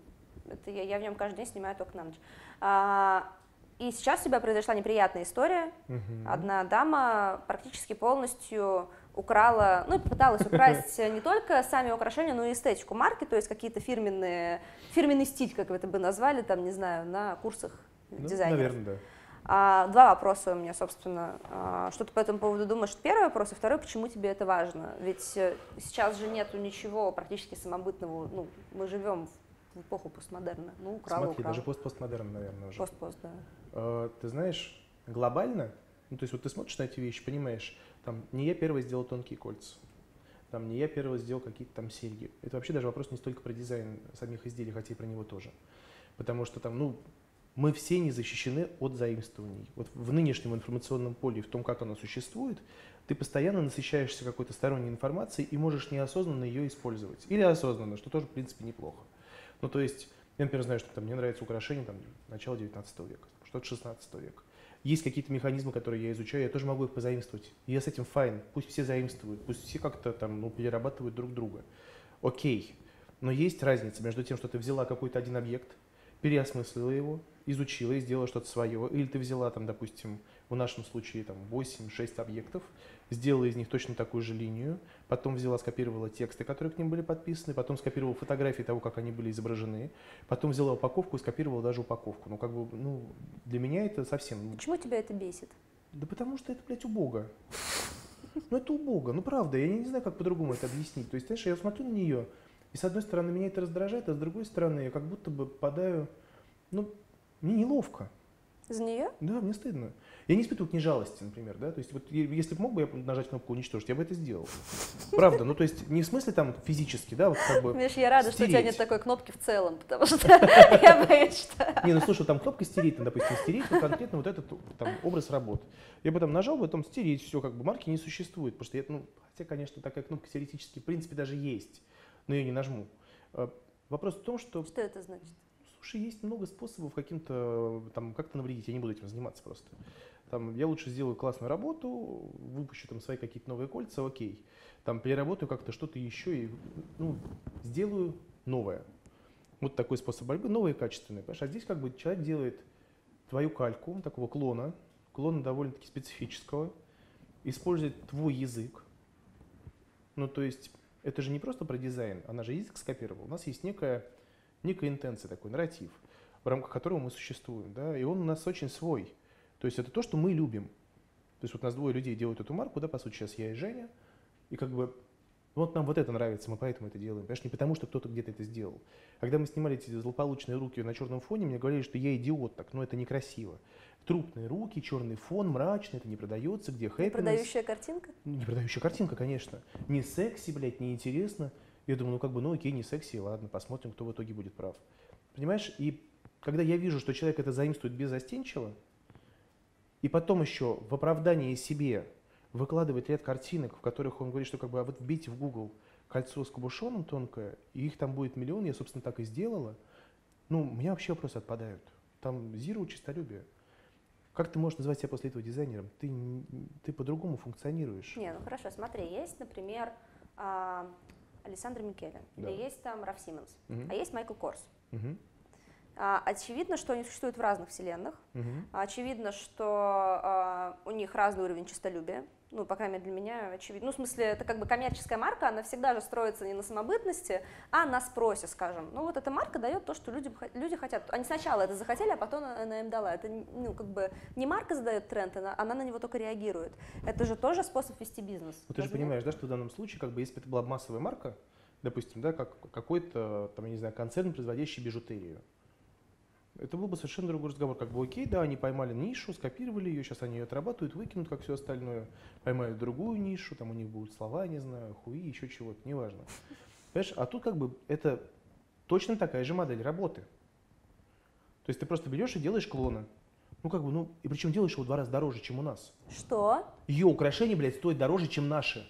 Speaker 1: это я, я в нем каждый день снимаю только на ночь. А, и сейчас у тебя произошла неприятная история. Угу. Одна дама практически полностью украла, ну, попыталась украсть не только сами украшения, но и эстетику марки, то есть какие-то фирменные, фирменный стиль, как вы это бы назвали, там, не знаю, на курсах ну, дизайнеров.
Speaker 2: Наверное, да.
Speaker 1: А, два вопроса у меня, собственно. А, что ты по этому поводу думаешь? Первый вопрос, и второй, почему тебе это важно? Ведь э, сейчас же нету ничего практически самобытного, ну, мы живем в эпоху постмодерна. Ну, украл,
Speaker 2: Смотри,
Speaker 1: украл.
Speaker 2: даже пост-постмодерн, наверное, уже.
Speaker 1: Пост-пост, да.
Speaker 2: А, ты знаешь, глобально, ну, то есть вот ты смотришь на эти вещи, понимаешь, там, не я первый сделал тонкие кольца, там, не я первый сделал какие-то там серьги. Это вообще даже вопрос не столько про дизайн самих изделий, хотя и про него тоже. Потому что там, ну, мы все не защищены от заимствований. Вот в нынешнем информационном поле, в том, как оно существует, ты постоянно насыщаешься какой-то сторонней информацией и можешь неосознанно ее использовать. Или осознанно, что тоже, в принципе, неплохо. Ну, то есть, я, например, знаю, что там, мне нравится украшение там, начала 19 века, что-то 16 века есть какие-то механизмы, которые я изучаю, я тоже могу их позаимствовать. И я с этим файн. Пусть все заимствуют, пусть все как-то там ну, перерабатывают друг друга. Окей. Но есть разница между тем, что ты взяла какой-то один объект, переосмыслила его, изучила и сделала что-то свое. Или ты взяла там, допустим, в нашем случае там 8-6 объектов, сделала из них точно такую же линию, потом взяла, скопировала тексты, которые к ним были подписаны, потом скопировала фотографии того, как они были изображены, потом взяла упаковку и скопировала даже упаковку. Ну, как бы, ну, для меня это совсем...
Speaker 1: Почему тебя это бесит?
Speaker 2: Да потому что это, блядь, убого. Ну, это убого. Ну, правда, я не, знаю, как по-другому это объяснить. То есть, знаешь, я смотрю на нее, и с одной стороны меня это раздражает, а с другой стороны я как будто бы попадаю... Ну, мне неловко.
Speaker 1: За нее?
Speaker 2: Да, мне стыдно. Я не испытываю к ней жалости, например, да, то есть вот если бы мог бы я нажать кнопку уничтожить, я бы это сделал. Правда, ну то есть не в смысле там физически, да, вот как бы
Speaker 1: Видишь, я рада, стереть. что у тебя нет такой кнопки в целом, потому что я боюсь, что...
Speaker 2: Не, ну слушай, там кнопка стереть, допустим, стереть конкретно вот этот там образ работы. Я бы там нажал, потом стереть, все, как бы марки не существует, потому что я, ну, хотя, конечно, такая кнопка теоретически, в принципе, даже есть, но я не нажму. А, вопрос в том, что...
Speaker 1: Что это значит?
Speaker 2: Слушай, есть много способов каким-то, там, как-то навредить, я не буду этим заниматься просто. Там, я лучше сделаю классную работу, выпущу там свои какие-то новые кольца, окей. Там переработаю как-то что-то еще и ну, сделаю новое. Вот такой способ борьбы, новое и качественное. Понимаешь? А здесь как бы человек делает твою кальку, такого клона, клона довольно-таки специфического, использует твой язык. Ну, то есть, это же не просто про дизайн, она же язык скопировала. У нас есть некая, некая интенция, такой нарратив, в рамках которого мы существуем, да, и он у нас очень свой. То есть это то, что мы любим. То есть вот нас двое людей делают эту марку, да, по сути, сейчас я и Женя, и как бы вот нам вот это нравится, мы поэтому это делаем. Понимаешь, не потому, что кто-то где-то это сделал. Когда мы снимали эти злополучные руки на черном фоне, мне говорили, что я идиот так, но это некрасиво. Трупные руки, черный фон, мрачный, это не продается, где. Не
Speaker 1: продающая картинка?
Speaker 2: Не продающая картинка, конечно. Не секси, блядь, не интересно. Я думаю, ну как бы, ну окей, не секси, ладно, посмотрим, кто в итоге будет прав. Понимаешь, и когда я вижу, что человек это заимствует беззастенчиво, и потом еще в оправдании себе выкладывает ряд картинок, в которых он говорит, что как бы а вот вбейте в Google кольцо с кабушоном тонкое, и их там будет миллион, я, собственно, так и сделала. Ну, у меня вообще вопросы отпадают. Там зиру чистолюбие. Как ты можешь назвать себя после этого дизайнером? Ты, ты по-другому функционируешь.
Speaker 1: Не, ну хорошо, смотри, есть, например, а, Александр Микеле, да. или есть там Раф Симмонс, угу. а есть Майкл Корс. Угу. А, очевидно, что они существуют в разных вселенных. Угу. Очевидно, что а, у них разный уровень честолюбия. Ну, по крайней мере, для меня очевидно. Ну, в смысле, это как бы коммерческая марка, она всегда же строится не на самобытности, а на спросе, скажем. Ну, вот эта марка дает то, что люди, люди хотят. Они сначала это захотели, а потом она им дала. Это, ну, как бы не марка задает тренд, она, она на него только реагирует. Это же тоже способ вести бизнес.
Speaker 2: Ну, ты же понимаешь, да, что в данном случае, как бы, если бы это была массовая марка, допустим, да, как какой-то, там, я не знаю, концерн, производящий бижутерию, это был бы совершенно другой разговор. Как бы окей, да, они поймали нишу, скопировали ее, сейчас они ее отрабатывают, выкинут, как все остальное, поймают другую нишу, там у них будут слова, не знаю, хуи, еще чего-то, неважно. Понимаешь, а тут как бы это точно такая же модель работы. То есть ты просто берешь и делаешь клона. Ну, как бы, ну, и причем делаешь его в два раза дороже, чем у нас.
Speaker 1: Что?
Speaker 2: Ее украшения, блядь, стоят дороже, чем наши.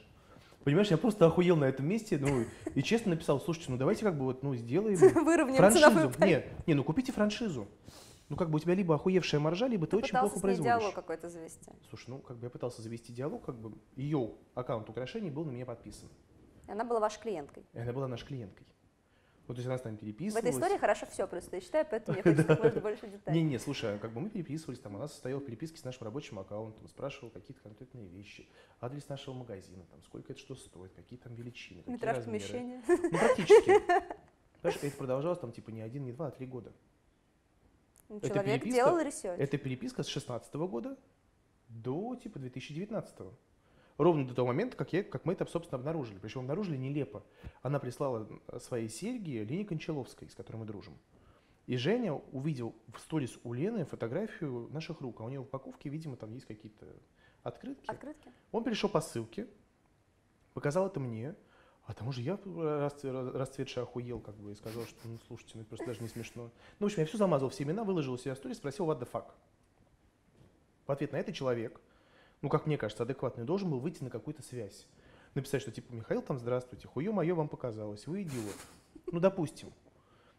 Speaker 2: Понимаешь, я просто охуел на этом месте, ну, и честно написал, слушайте, ну, давайте как бы вот, ну, сделаем
Speaker 1: Выровняем
Speaker 2: франшизу. Не, не, ну, купите франшизу. Ну, как бы у тебя либо охуевшая маржа, либо ты,
Speaker 1: Ты
Speaker 2: очень
Speaker 1: пытался
Speaker 2: плохо производишь.
Speaker 1: диалог какой-то завести.
Speaker 2: Слушай, ну, как бы я пытался завести диалог, как бы ее аккаунт украшений был на меня подписан.
Speaker 1: И она была вашей клиенткой.
Speaker 2: И она была нашей клиенткой. Вот, то есть она с нами
Speaker 1: В
Speaker 2: переписывалась.
Speaker 1: этой истории хорошо все просто, я считаю, поэтому мне хочется как можно больше деталей.
Speaker 2: Не-не, слушай, а как бы мы переписывались, там, она состояла в переписке с нашим рабочим аккаунтом, спрашивала какие-то конкретные вещи, адрес нашего магазина, там, сколько это что стоит, какие там величины, какие
Speaker 1: Метраж
Speaker 2: размеры.
Speaker 1: помещения.
Speaker 2: Ну, практически. Понимаешь, это продолжалось там, типа, не один, не два, а три года.
Speaker 1: Ну, Человек делал research.
Speaker 2: Это переписка с 16 года до, типа, 2019 Ровно до того момента, как, я, как мы это, собственно, обнаружили. Причем обнаружили нелепо. Она прислала э, свои серьги Лене Кончаловской, с которой мы дружим. И Женя увидел в сторис у Лены фотографию наших рук, а у нее в упаковке, видимо, там есть какие-то открытки.
Speaker 1: Открытки?
Speaker 2: Он перешел по ссылке, показал это мне, а тому же я расцве- расцветший охуел, как бы, и сказал, что, ну, слушайте, ну, это просто даже не смешно. Ну, в общем, я все замазал, все имена, выложил у себя в сторис, спросил, what the fuck. В ответ на это человек, ну, как мне кажется, адекватный, должен был выйти на какую-то связь. Написать, что, типа, Михаил, там, здравствуйте, хуе мое вам показалось, вы идиот. Ну, допустим.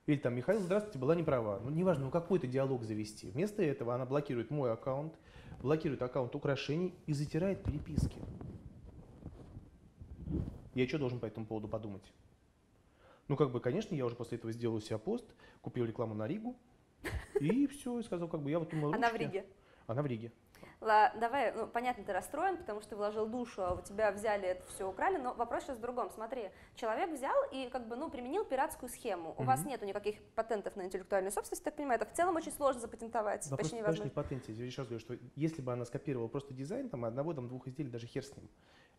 Speaker 2: Или там, Михаил, здравствуйте, была не права. Ну, неважно, ну какой-то диалог завести. Вместо этого она блокирует мой аккаунт, блокирует аккаунт украшений и затирает переписки. Я что должен по этому поводу подумать? Ну, как бы, конечно, я уже после этого сделал у себя пост, купил рекламу на Ригу, и все, и сказал, как бы, я вот думал,
Speaker 1: Она в. Риге.
Speaker 2: Она в Риге.
Speaker 1: Давай, ну, понятно, ты расстроен, потому что ты вложил душу, а у тебя взяли это все украли, но вопрос сейчас в другом. Смотри, человек взял и как бы, ну, применил пиратскую схему. У вас
Speaker 2: Мгм.
Speaker 1: нету никаких патентов на интеллектуальную собственность, так понимаю, это в целом очень сложно запатентовать,
Speaker 2: Вопрос,
Speaker 1: почти
Speaker 2: конечно, не
Speaker 1: невозможно.
Speaker 2: в патенте. Я еще раз говорю, что если бы она скопировала просто дизайн, там, одного, там, двух изделий, даже хер с ним,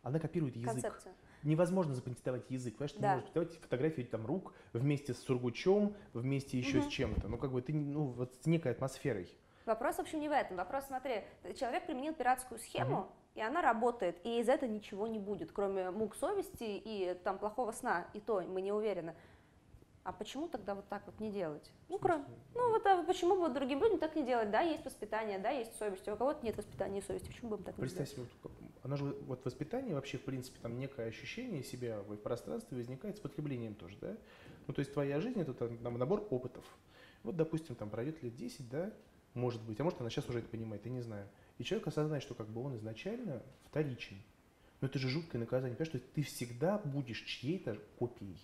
Speaker 2: она копирует язык.
Speaker 1: Концепцию.
Speaker 2: Невозможно запатентовать язык. Понимаешь, ты
Speaker 1: Да.
Speaker 2: не можешь запатентовать фотографии там, рук вместе с сургучом, вместе еще
Speaker 1: Мгм.
Speaker 2: с чем-то. Ну, как бы ты, ну, вот с некой атмосферой.
Speaker 1: Вопрос, в общем, не в этом. Вопрос, смотри, человек применил пиратскую схему, и она работает, и из этого ничего не будет, кроме мук совести и там плохого сна, и то мы не уверены. А почему тогда вот так вот не делать? Ну, кроме, ну вот а почему бы другим людям так не делать? Да, есть воспитание, да, есть совесть, а у кого-то нет воспитания и совести, почему бы им так не
Speaker 2: Представь
Speaker 1: делать?
Speaker 2: себе, она же вот воспитание вообще, в принципе, там некое ощущение себя в пространстве возникает с потреблением тоже, да? Ну, то есть твоя жизнь это там набор опытов. Вот, допустим, там пройдет лет 10, да, может быть, а может она сейчас уже это понимает, я не знаю. И человек осознает, что как бы он изначально вторичен. Но это же жуткое наказание, понимаешь, что ты всегда будешь чьей-то копией.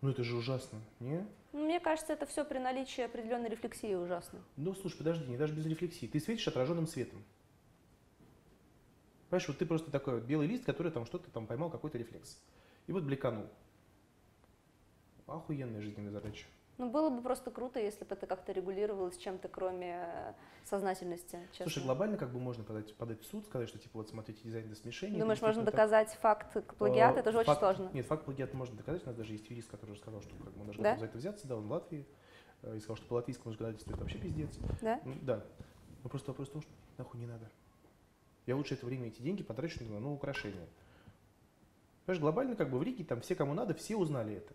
Speaker 2: Ну это же ужасно, не?
Speaker 1: Ну, Мне кажется, это все при наличии определенной рефлексии ужасно.
Speaker 2: Ну, слушай, подожди, не даже без рефлексии. Ты светишь отраженным светом. Понимаешь, вот ты просто такой вот белый лист, который там что-то там поймал, какой-то рефлекс. И вот бликанул. Охуенная жизненная задача.
Speaker 1: Ну, было бы просто круто, если бы это как-то регулировалось чем-то, кроме э, сознательности, честно.
Speaker 2: Слушай, глобально как бы можно подать, подать в суд, сказать, что типа вот смотрите, дизайн до смешения.
Speaker 1: Думаешь, можно
Speaker 2: действительно так.
Speaker 1: доказать факт плагиата? Это же очень
Speaker 2: факт-
Speaker 1: сложно.
Speaker 2: Нет, факт плагиата можно доказать. У нас даже есть юрист, который сказал, что как бы, он даже
Speaker 1: Да?
Speaker 2: за это взяться, да, он в Латвии. э, И сказал, что по латвийскому законодательству это вообще пиздец.
Speaker 1: Да?
Speaker 2: Ну, да. Но просто вопрос в том, что нахуй не надо. Я лучше это время, эти деньги потрачу на ну, украшения. Понимаешь, глобально как бы в Риге там все, кому надо, все узнали это.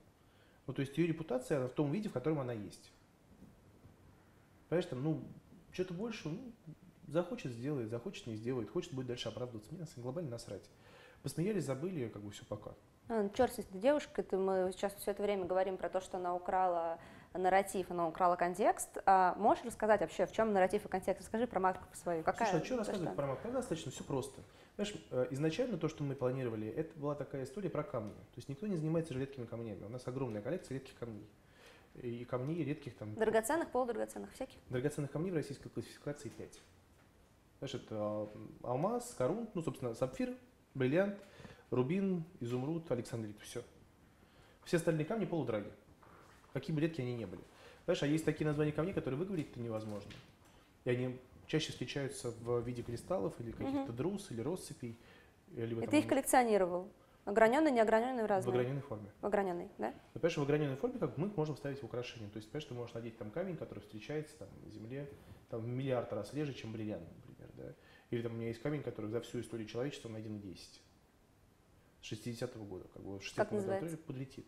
Speaker 2: Ну, то есть ее репутация она в том виде, в котором она есть. Понимаешь, там, ну, что-то больше, ну, захочет сделает, захочет не сделает, хочет будет дальше оправдываться. Мне на самом глобально насрать. Посмеялись, забыли, как бы все пока.
Speaker 1: А, черт с этой девушкой, это мы сейчас все это время говорим про то, что она украла нарратив, она украла контекст. А можешь рассказать вообще, в чем нарратив и контекст? Расскажи про матку свою. Какая?
Speaker 2: Слушай, а что рассказывать про Мак? Тогда достаточно все просто. Знаешь, э, изначально то, что мы планировали, это была такая история про камни. То есть никто не занимается же редкими камнями. У нас огромная коллекция редких камней. И камней редких там
Speaker 1: Драгоценных, полудрагоценных, всяких?
Speaker 2: Драгоценных камней в российской классификации 5. Знаешь, это а, алмаз, корун, ну, собственно, сапфир, бриллиант, рубин, изумруд, александрит, все. Все остальные камни полудраги. Какие бы редкие они не были. Знаешь, а есть такие названия камней, которые выговорить-то невозможно. И они чаще встречаются в виде кристаллов или каких-то друз, или россыпей. В
Speaker 1: И ты их коллекционировал? Ограненный, неограненный,
Speaker 2: в
Speaker 1: разные?
Speaker 2: ограненной форме.
Speaker 1: В ограненный, да?
Speaker 2: Ну, понимаешь, в ограненной форме как мы можем вставить в украшение. То есть, понимаешь, ты можешь надеть там камень, который встречается там, на Земле там, в миллиард раз реже, чем бриллиант, например. Да? Или там у меня есть камень, который за всю историю человечества найден на 10. С 60-го года. Как бы, в 60
Speaker 1: Как
Speaker 2: году
Speaker 1: называется?
Speaker 2: открыли пудритит.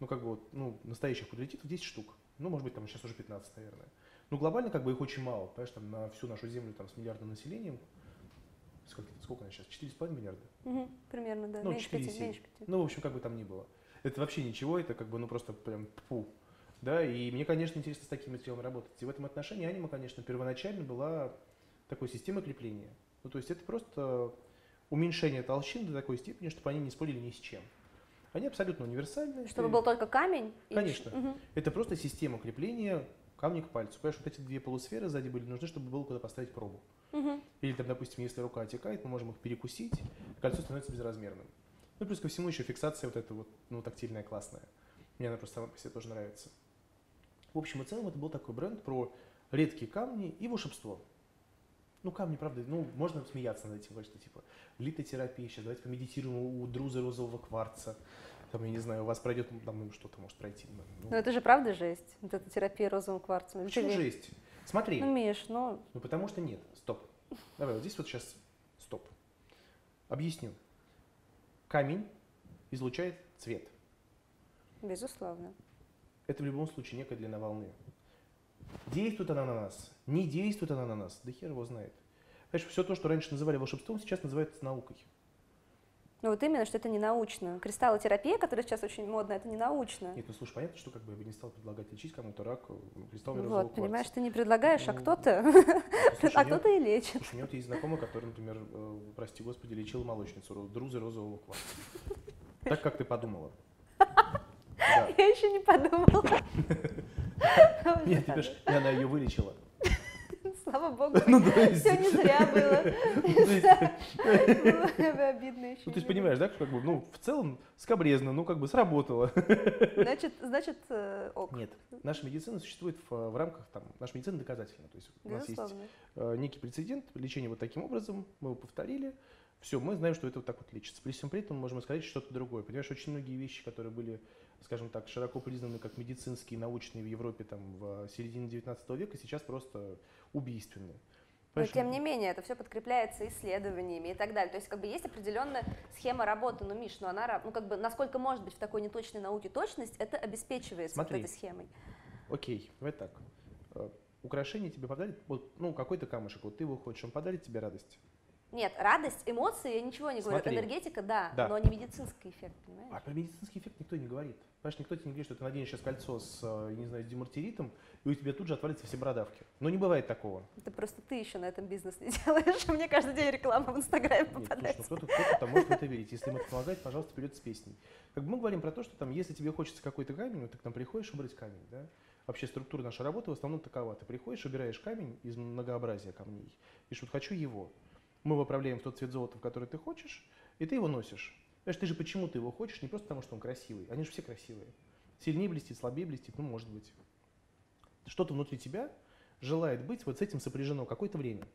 Speaker 2: Ну, как бы, вот, ну, настоящих пудрититов 10 штук. Ну, может быть, там сейчас уже 15, наверное. Ну, глобально как бы их очень мало, понимаешь, там на всю нашу землю там с миллиардным населением, сколько, сколько она сейчас, 4,5 миллиарда?
Speaker 1: Угу, примерно, да,
Speaker 2: Ну,
Speaker 1: меньше 5,
Speaker 2: 4,7.
Speaker 1: меньше 5.
Speaker 2: Ну, в общем, как бы там ни было. Это вообще ничего, это как бы, ну, просто прям пу. Да, и мне, конечно, интересно с таким материалом работать. И в этом отношении анима, конечно, первоначально была такой системой крепления. Ну, то есть это просто уменьшение толщин до такой степени, чтобы они не спорили ни с чем. Они абсолютно универсальны.
Speaker 1: Чтобы
Speaker 2: Ты-
Speaker 1: был только камень? и
Speaker 2: Конечно.
Speaker 1: ш- мгм.
Speaker 2: Это просто система крепления камня к пальцу. Понимаешь, вот эти две полусферы сзади были нужны, чтобы было куда поставить пробу.
Speaker 1: Мгм.
Speaker 2: Или, там, допустим, если рука отекает, мы можем их перекусить, кольцо становится безразмерным. Ну, плюс ко всему еще фиксация вот эта вот, ну, тактильная классная. Мне она просто сама по себе тоже нравится. В общем и целом, это был такой бренд про редкие камни и волшебство. Ну, камни, правда, ну, можно смеяться над этим, что типа литотерапия, сейчас давайте помедитируем у друза розового кварца. Там, я не знаю, у вас пройдет, ну, там, ну, что-то может пройти. ну,
Speaker 1: Ну это же правда жесть, вот эта терапия розовым кварцем. Ты
Speaker 2: Почему
Speaker 1: веришь?
Speaker 2: жесть? Смотри.
Speaker 1: Ну, Миш, ну,
Speaker 2: Ну потому что нет. Стоп. Давай вот здесь вот сейчас стоп. Объясню. Камень излучает цвет.
Speaker 1: безусловно.
Speaker 2: Это в любом случае некая длина волны. Действует она на нас, не действует она на нас, да хер его знает. Понимаешь, все то, что раньше называли волшебством, сейчас называется наукой.
Speaker 1: Ну вот именно, что это не научно. Кристаллотерапия, которая сейчас очень модна, это не научно.
Speaker 2: Нет, ну слушай, понятно, что как бы я бы не стал предлагать лечить кому-то рак э, кристаллами
Speaker 1: Вот,
Speaker 2: розового
Speaker 1: понимаешь,
Speaker 2: кварца.
Speaker 1: ты не предлагаешь, а
Speaker 2: Ну,
Speaker 1: кто-то,
Speaker 2: Ну,
Speaker 1: а
Speaker 2: у меня-
Speaker 1: кто-то и лечит.
Speaker 2: Слушай, у меня вот есть знакомый, который, например, э, прости господи, лечил молочницу, друзы розового кварца. Так, как ты подумала.
Speaker 1: Я еще не подумала.
Speaker 2: Нет, ты и она ее вылечила.
Speaker 1: Слава богу,
Speaker 2: Ну, есть-
Speaker 1: все не зря было. Бы обидно еще.
Speaker 2: Ну, ты же понимаешь, да, как бы, ну, в целом скобрезно, ну, как бы сработало.
Speaker 1: Значит, значит, э, ок.
Speaker 2: Нет, наша медицина существует в, в рамках, там, наша медицина доказательна. То есть у нас есть э, некий прецедент лечения вот таким образом, мы его повторили, все, мы знаем, что это вот так вот лечится. При всем при этом мы можем сказать что-то другое. Понимаешь, очень многие вещи, которые были, скажем так, широко признаны как медицинские, научные в Европе там в середине 19 века, сейчас просто убийственны.
Speaker 1: Но тем не менее, это все подкрепляется исследованиями и так далее. То есть, как бы есть определенная схема работы, но Миш, ну она, ну как бы, насколько может быть в такой неточной науке точность, это обеспечивается вот
Speaker 2: Смотри.
Speaker 1: этой схемой.
Speaker 2: Окей, давай так. Э, Украшение тебе подарит, вот, ну, какой-то камушек, вот ты его хочешь, он подарит тебе радость.
Speaker 1: Нет, радость, эмоции, я ничего не говорю.
Speaker 2: Смотри.
Speaker 1: Энергетика, да,
Speaker 2: Да.
Speaker 1: но не медицинский эффект, понимаешь?
Speaker 2: А про медицинский эффект никто не говорит. Понимаешь, никто тебе не говорит, что ты наденешь сейчас кольцо с, э, не знаю, с демартеритом, и у тебя тут же отвалятся все бородавки. Но не бывает такого.
Speaker 1: Это просто ты еще на этом бизнес не делаешь, мне каждый день реклама в Инстаграме
Speaker 2: ну
Speaker 1: попадается.
Speaker 2: кто-то, кто-то там может в это верить. Если им это помогает, пожалуйста, вперед с песней. Как бы мы говорим про то, что там, если тебе хочется какой-то камень, вот ты к нам приходишь убрать камень, да? Вообще структура нашей работы в основном такова. Ты приходишь, убираешь камень из многообразия камней. И что хочу его. Мы его отправляем в тот цвет золота, в который ты хочешь, и ты его носишь. Знаешь, ты же почему ты его хочешь, не просто потому, что он красивый. Они же все красивые. Сильнее блестит, слабее блестит, ну, может быть. Что-то внутри тебя желает быть вот с этим сопряжено какое-то время.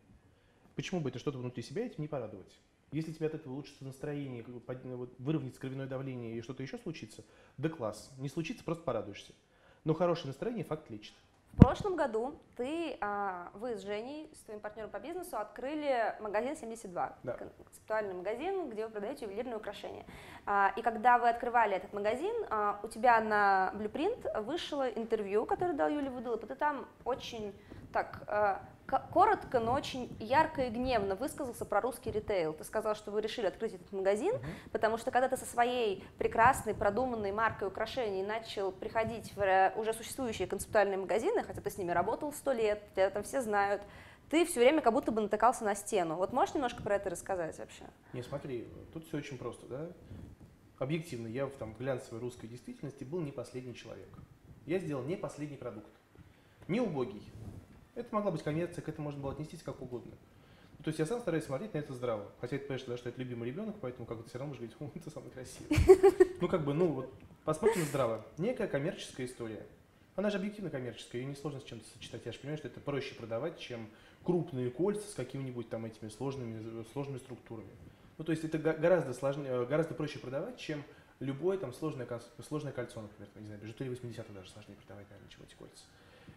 Speaker 2: Почему бы это что-то внутри себя этим не порадовать? Если тебе от этого улучшится настроение, ну, выровняется кровяное давление и что-то еще случится, да класс. Не случится, просто порадуешься. Но хорошее настроение факт лечит.
Speaker 1: В прошлом году ты, а, вы с Женей, с твоим партнером по бизнесу, открыли магазин 72,
Speaker 2: Да.
Speaker 1: концептуальный магазин, где вы продаете ювелирные украшения. А, И когда вы открывали этот магазин, а, у тебя на Blueprint вышло интервью, которое дал Юлия Выдулов, и ты там очень так коротко, но очень ярко и гневно высказался про русский ритейл. Ты сказал, что вы решили открыть этот магазин, потому что когда ты со своей прекрасной, продуманной маркой украшений начал приходить в э, уже существующие концептуальные магазины, хотя ты с ними работал сто лет, тебя там все знают, ты все время как будто бы натыкался на стену. Вот можешь немножко про это рассказать вообще?
Speaker 2: Не, смотри, тут все очень просто, да? Объективно, я в там, глянцевой русской действительности был не последний человек. Я сделал не последний продукт. Не убогий. Это могла быть коммерция, к этому можно было отнестись как угодно. То есть я сам стараюсь смотреть на это здраво. Хотя это, конечно, да, что это любимый ребенок, поэтому как бы ты все равно можешь говорить, «О, ты самый красивый. Ну, как бы, ну, вот, посмотрим здраво. Некая коммерческая история. Она же объективно коммерческая, ее несложно с чем-то сочетать. Я же понимаю, что это проще продавать, чем крупные кольца с какими-нибудь там этими сложными, сложными структурами. Ну, то есть это гораздо сложнее, гораздо проще продавать, чем любое там сложное, сложное кольцо, например, там, не знаю, бижутерия 80 даже сложнее продавать, наверное, чем эти кольца.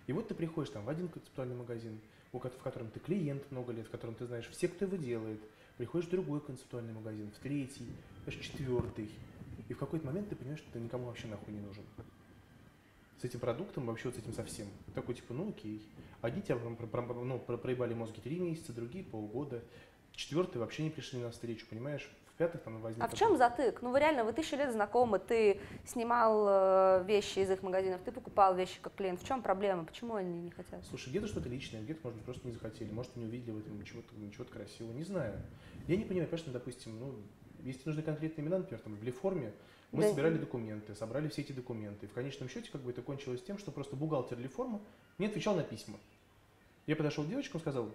Speaker 2: И вот ты приходишь там в один концептуальный магазин, в котором ты клиент много лет, в котором ты знаешь все, кто его делает. Приходишь в другой концептуальный магазин, в третий, аж четвертый. И в какой-то момент ты понимаешь, что ты никому вообще нахуй не нужен. с этим продуктом, вообще вот с этим совсем. Такой, типа, ну окей. Одни тебя ну, про- проебали мозги три месяца, другие полгода. Четвертые вообще не пришли на встречу, понимаешь? В пятых там возник...
Speaker 1: А в чем затык? Ну вы реально, вы тысячу лет знакомы, ты снимал э, вещи из их магазинов, ты покупал вещи как клиент. В чем проблема? Почему они не хотят?
Speaker 2: Слушай, где-то что-то личное, где-то, может быть, просто не захотели, может, не увидели в этом чего-то чего красивого, не знаю. Я не понимаю, конечно, допустим, ну, если нужны конкретные имена, например, там, в Леформе, мы
Speaker 1: Да.
Speaker 2: собирали документы, собрали все эти документы. И в конечном счете, как бы это кончилось тем, что просто бухгалтер Леформа не отвечал на письма. Я подошел к девочкам, сказал,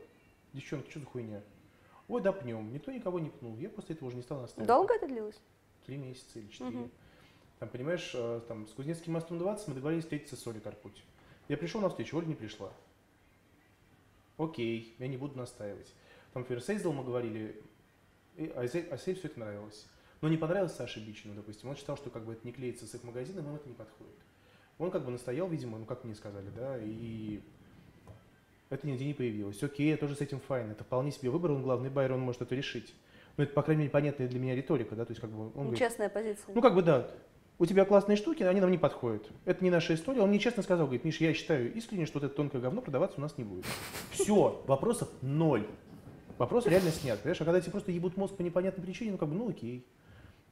Speaker 2: девчонки, что за хуйня? Ой, да пнем. Никто никого не пнул. Я после этого уже не стал настаивать.
Speaker 1: Долго это длилось?
Speaker 2: Три месяца или четыре.
Speaker 1: Мгм.
Speaker 2: Там, понимаешь, э, там, с Кузнецким мостом 20 мы договорились встретиться с Олей Карпуть. Я пришел на встречу, Оля не пришла. Окей, я не буду настаивать. Там, например, с Эйзел мы говорили, и Айзе- Айзель все это нравилось. Но не понравилось Саше Бичину, допустим. Он считал, что как бы это не клеится с их магазином, ему это не подходит. Он как бы настоял, видимо, ну как мне сказали, да, и это нигде не появилось. Окей, я тоже с этим fine. Это вполне себе выбор, он главный байер, он может это решить. Но это, по крайней мере, понятная для меня риторика, да, то есть как бы он
Speaker 1: Ну,
Speaker 2: говорит,
Speaker 1: честная позиция.
Speaker 2: ну, как бы да. У тебя классные штуки, но они нам не подходят. Это не наша история. Он мне честно сказал, говорит, Миш, я считаю искренне, что вот это тонкое говно продаваться у нас не будет. Все, вопросов ноль. Вопрос реально снят. Понимаешь, а когда тебе просто ебут мозг по непонятной причине, ну как бы, ну окей.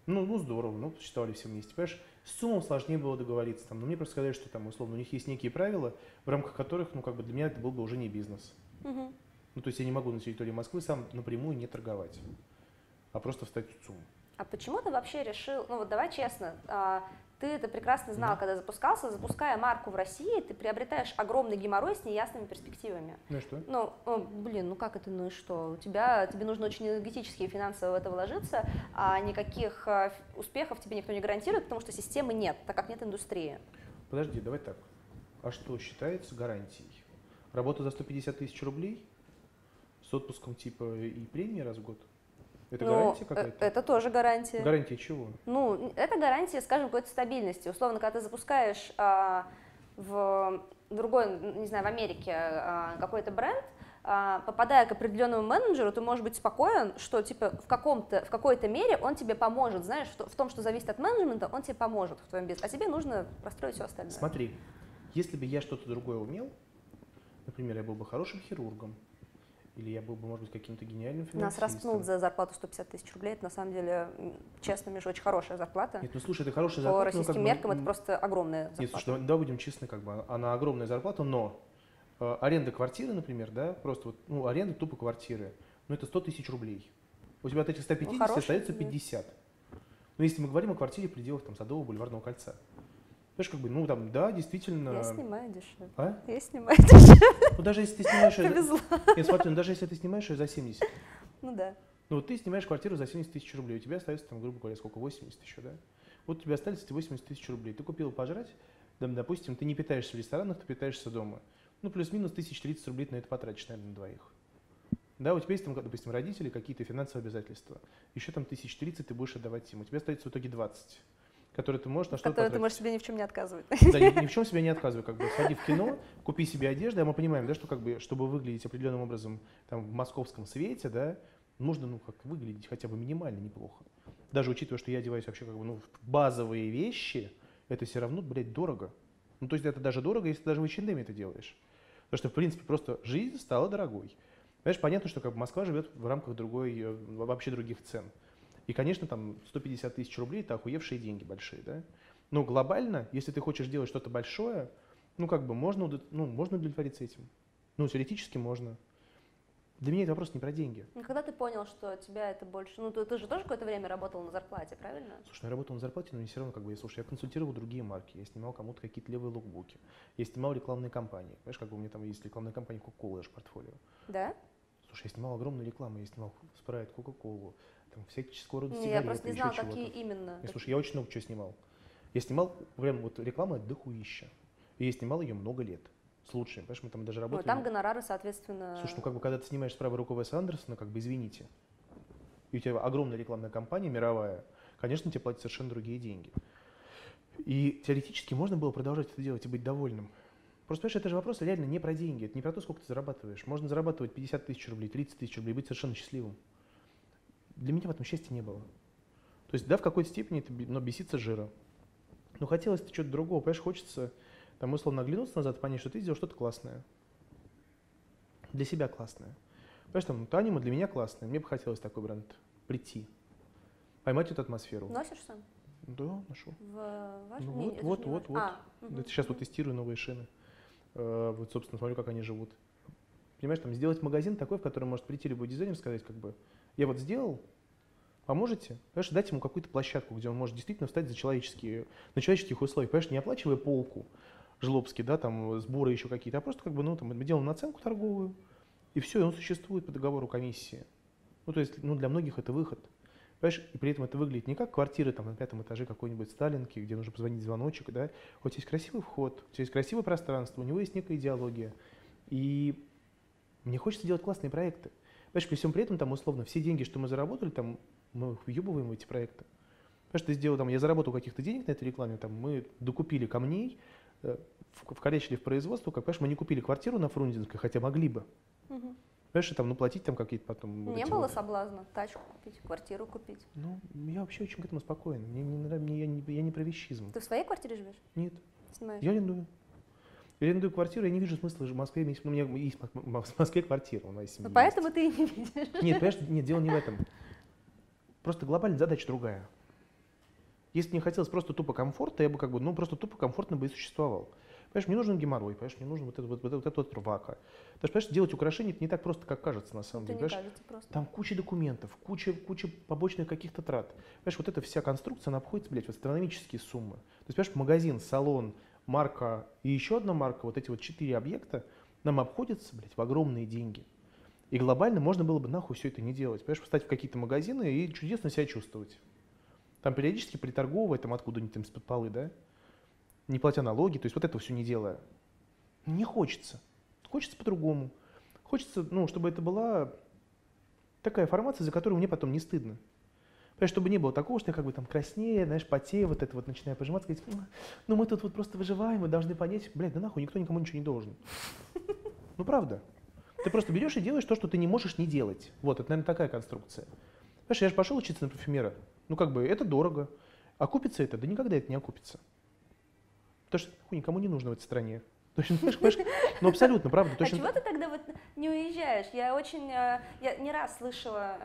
Speaker 2: Ну, ну здорово, ну посчитали все вместе. Понимаешь, с суммом сложнее было договориться. Там, но мне просто сказали, что там, условно, у них есть некие правила, в рамках которых, ну, как бы для меня это был бы уже не бизнес.
Speaker 1: Мгм.
Speaker 2: Ну, то есть я не могу на территории Москвы сам напрямую не торговать, а просто встать в ЦУМ.
Speaker 1: А почему ты вообще решил, ну вот давай честно, а, ты это прекрасно знал, когда запускался, запуская марку в России, ты приобретаешь огромный геморрой с неясными перспективами.
Speaker 2: Ну и что?
Speaker 1: Ну, о, блин, ну как это, ну и что? У тебя, тебе нужно очень энергетически и финансово в это вложиться, а никаких ф- успехов тебе никто не гарантирует, потому что системы нет, так как нет индустрии.
Speaker 2: Подожди, давай так. А что считается гарантией? Работа за 150 тысяч рублей с отпуском типа и премии раз в год? Это
Speaker 1: Ну,
Speaker 2: гарантия
Speaker 1: э,
Speaker 2: какая-то?
Speaker 1: Это тоже гарантия.
Speaker 2: Гарантия чего?
Speaker 1: Ну, это гарантия, скажем, какой-то стабильности. Условно, когда ты запускаешь а, в другой, не знаю, в Америке а, какой-то бренд, а, попадая к определенному менеджеру, ты можешь быть спокоен, что типа в каком-то, в какой-то мере он тебе поможет, знаешь, в, в том, что зависит от менеджмента, он тебе поможет в твоем бизнесе, а тебе нужно простроить все остальное.
Speaker 2: Смотри, если бы я что-то другое умел, например, я был бы хорошим хирургом, или я был бы, может быть, каким-то гениальным
Speaker 1: Нас
Speaker 2: финансистом.
Speaker 1: распнут за зарплату 150 тысяч рублей, это на самом деле, честно, Миша, очень хорошая зарплата.
Speaker 2: Нет, ну слушай, это хорошая
Speaker 1: По
Speaker 2: зарплата. но
Speaker 1: российским
Speaker 2: бы,
Speaker 1: меркам это просто огромная зарплата.
Speaker 2: Нет, слушай, давай, давай будем честны, как бы, она огромная зарплата, но э, аренда квартиры, например, да, просто вот, ну, аренда тупо квартиры, ну, это 100 тысяч рублей. У тебя от этих 150
Speaker 1: хороший
Speaker 2: остается
Speaker 1: бизнес.
Speaker 2: 50. Но если мы говорим о квартире в пределах там, Садового бульварного кольца. Знаешь, как бы, ну, там, да, действительно...
Speaker 1: Я снимаю дешевле.
Speaker 2: А?
Speaker 1: Я снимаю дешевле.
Speaker 2: Ну, даже если ты снимаешь...
Speaker 1: Повезло.
Speaker 2: Нет, смотри, ну, даже если ты снимаешь ее за 70,
Speaker 1: Ну да.
Speaker 2: ну, вот ты снимаешь квартиру за 70 тысяч рублей, у тебя остается, там, грубо говоря, сколько, 80 еще, да? Вот у тебя остались эти 80 тысяч рублей. Ты купил пожрать, там, допустим, ты не питаешься в ресторанах, ты питаешься дома. Ну, плюс-минус 1030 рублей ты на это потратишь, наверное, на двоих. Да, у тебя есть там, допустим, родители, какие-то финансовые обязательства. Еще там 1030 ты будешь отдавать им. У тебя остается в итоге 20, которые ты можешь на что-то
Speaker 1: Который ты можешь себе ни в чем не отказывать.
Speaker 2: Да, ни, ни в чем себя не отказывай. Как бы сходи в кино, купи себе одежду, а мы понимаем, да, что как бы, чтобы выглядеть определенным образом там, в московском свете, да, нужно, ну, как выглядеть хотя бы минимально неплохо. Даже учитывая, что я одеваюсь вообще как бы, ну, в базовые вещи, это все равно, блядь, дорого. Ну, то есть это даже дорого, если ты даже в H&M это делаешь. Потому что, в принципе, просто жизнь стала дорогой. Понимаешь, понятно, что как бы Москва живет в рамках другой, э, вообще других цен. И, конечно, там 150 тысяч рублей – это охуевшие деньги большие, да? Но глобально, если ты хочешь делать что-то большое, ну, как бы можно, ну, можно удовлетвориться этим. Ну, теоретически можно. Для меня это вопрос не про деньги.
Speaker 1: Ну, Когда ты понял, что тебя это больше... Ну, ты, ты же тоже какое-то время работал на зарплате, правильно?
Speaker 2: Слушай, ну, я работал на зарплате, но мне все равно, как бы, я, слушай, я консультировал другие марки, я снимал кому-то какие-то левые лукбуки, я снимал рекламные кампании. Понимаешь, как бы у меня там есть рекламная кампания Coca-Cola даже в портфолио.
Speaker 1: Да?
Speaker 2: Слушай, я снимал огромную рекламу, я снимал спрайт, Кока-Колу, там всякого рода
Speaker 1: Не, я просто не знала, какие именно. Такие.
Speaker 2: слушай, я очень много чего снимал. Я снимал, прям вот реклама дохуища. И я снимал ее много лет. С лучшими, понимаешь, мы там даже
Speaker 1: Ну,
Speaker 2: работали.
Speaker 1: там гонорары, соответственно...
Speaker 2: Слушай, ну как бы когда ты снимаешь с правой рукой Веса Андерсона, как бы извините. И у тебя огромная рекламная кампания мировая, конечно, тебе платят совершенно другие деньги. И теоретически можно было продолжать это делать и быть довольным. Просто, понимаешь, это же вопрос реально не про деньги, это не про то, сколько ты зарабатываешь. Можно зарабатывать 50 тысяч рублей, 30 тысяч рублей, и быть совершенно счастливым. Для меня в этом счастья не было. То есть, да, в какой-то степени это но бесится жира. Но хотелось чего-то другого, понимаешь, хочется Там условно оглянуться назад и понять, что ты сделал что-то классное. Для себя классное. Понимаешь, там Танима для меня классная. Мне бы хотелось такой бренд прийти, поймать эту атмосферу.
Speaker 1: Носишь сам?
Speaker 2: Да, ношу.
Speaker 1: В вашем?
Speaker 2: Ну вот, вот, вот, вот.
Speaker 1: А,
Speaker 2: Это сейчас вот тестирую новые шины. Э, Вот, собственно, смотрю, как они живут. Понимаешь, там сделать магазин такой, в который может прийти любой дизайнер и сказать, как бы, я вот сделал, поможете? Понимаешь, дать ему какую-то площадку, где он может действительно встать за человеческие, на человеческих условиях. Понимаешь, не оплачивая полку жлобский, да, там, сборы еще какие-то, а просто как бы, ну, там, мы делаем наценку торговую, и все, и он существует по договору комиссии. Ну, то есть, ну, для многих это выход. Понимаешь, и при этом это выглядит не как квартира там, на пятом этаже какой-нибудь Сталинки, где нужно позвонить звоночек, да, вот есть красивый вход, у тебя есть красивое пространство, у него есть некая идеология. И мне хочется делать классные проекты. Понимаешь, при всем при этом, там, условно, все деньги, что мы заработали, там, мы их въебываем в эти проекты. Понимаешь, ты сделал, там, я заработал каких-то денег на этой рекламе, там, мы докупили камней, э, вкорячили в производство, как, понимаешь, мы не купили квартиру на Фрунзенской, хотя могли бы.
Speaker 1: Мгм.
Speaker 2: Понимаешь, там, ну, платить там какие-то потом...
Speaker 1: Не было
Speaker 2: вот-
Speaker 1: соблазна тачку купить, квартиру купить?
Speaker 2: Ну, я вообще очень к этому спокоен. Мне не нравится, мне, я, не, я не про вещизм.
Speaker 1: Ты в своей квартире живешь?
Speaker 2: Нет,
Speaker 1: Снимаешь?
Speaker 2: я арендую. Я арендую квартиру, я не вижу смысла в Москве. Ну, у меня есть в Мос- в Москве квартира, у моей семьи
Speaker 1: Ну,
Speaker 2: есть.
Speaker 1: поэтому ты и не видишь.
Speaker 2: Нет, понимаешь, нет, дело не в этом. Просто глобальная задача другая. Если мне хотелось просто тупо комфорта, я бы как бы, ну, просто тупо комфортно бы и существовал. Понимаешь, мне нужен геморрой, понимаешь, мне нужен вот этот вот, вот, вот, этот вот рвака. Потому что, понимаешь, делать украшения это не так просто, как кажется на самом
Speaker 1: Это
Speaker 2: деле.
Speaker 1: не
Speaker 2: Понимаешь,
Speaker 1: кажется просто.
Speaker 2: там куча документов, куча, куча побочных каких-то трат. Понимаешь, вот эта вся конструкция, она обходится, блядь, в астрономические суммы. То есть, понимаешь, магазин, салон, марка и еще одна марка, вот эти вот четыре объекта, нам обходятся, блядь, в огромные деньги. И глобально можно было бы нахуй все это не делать. Понимаешь, встать в какие-то магазины и чудесно себя чувствовать. Там периодически приторговывая, там откуда-нибудь там из-под полы, да, не платя налоги, то есть вот это все не делая. Не хочется. Хочется по-другому. Хочется, ну, чтобы это была такая формация, за которую мне потом не стыдно. Понимаешь, чтобы не было такого, что я как бы там краснее, знаешь, потею, вот это вот начинаю пожиматься, говорить, «Ну, мы тут вот просто выживаем, мы должны понять, блядь, да нахуй, никто никому ничего не должен. Ну правда. Ты просто берешь и делаешь то, что ты не можешь не делать. Вот, это, наверное, такая конструкция. Понимаешь, я же пошел учиться на парфюмера. Ну как бы, это дорого. Окупится это? Да никогда это не окупится. Потому что нахуй никому не нужно в этой стране. Точно, понимаешь, понимаешь? Ну абсолютно, правда.
Speaker 1: А
Speaker 2: Точно
Speaker 1: чего ты тогда вот не уезжаешь? Я очень, э, я не раз слышала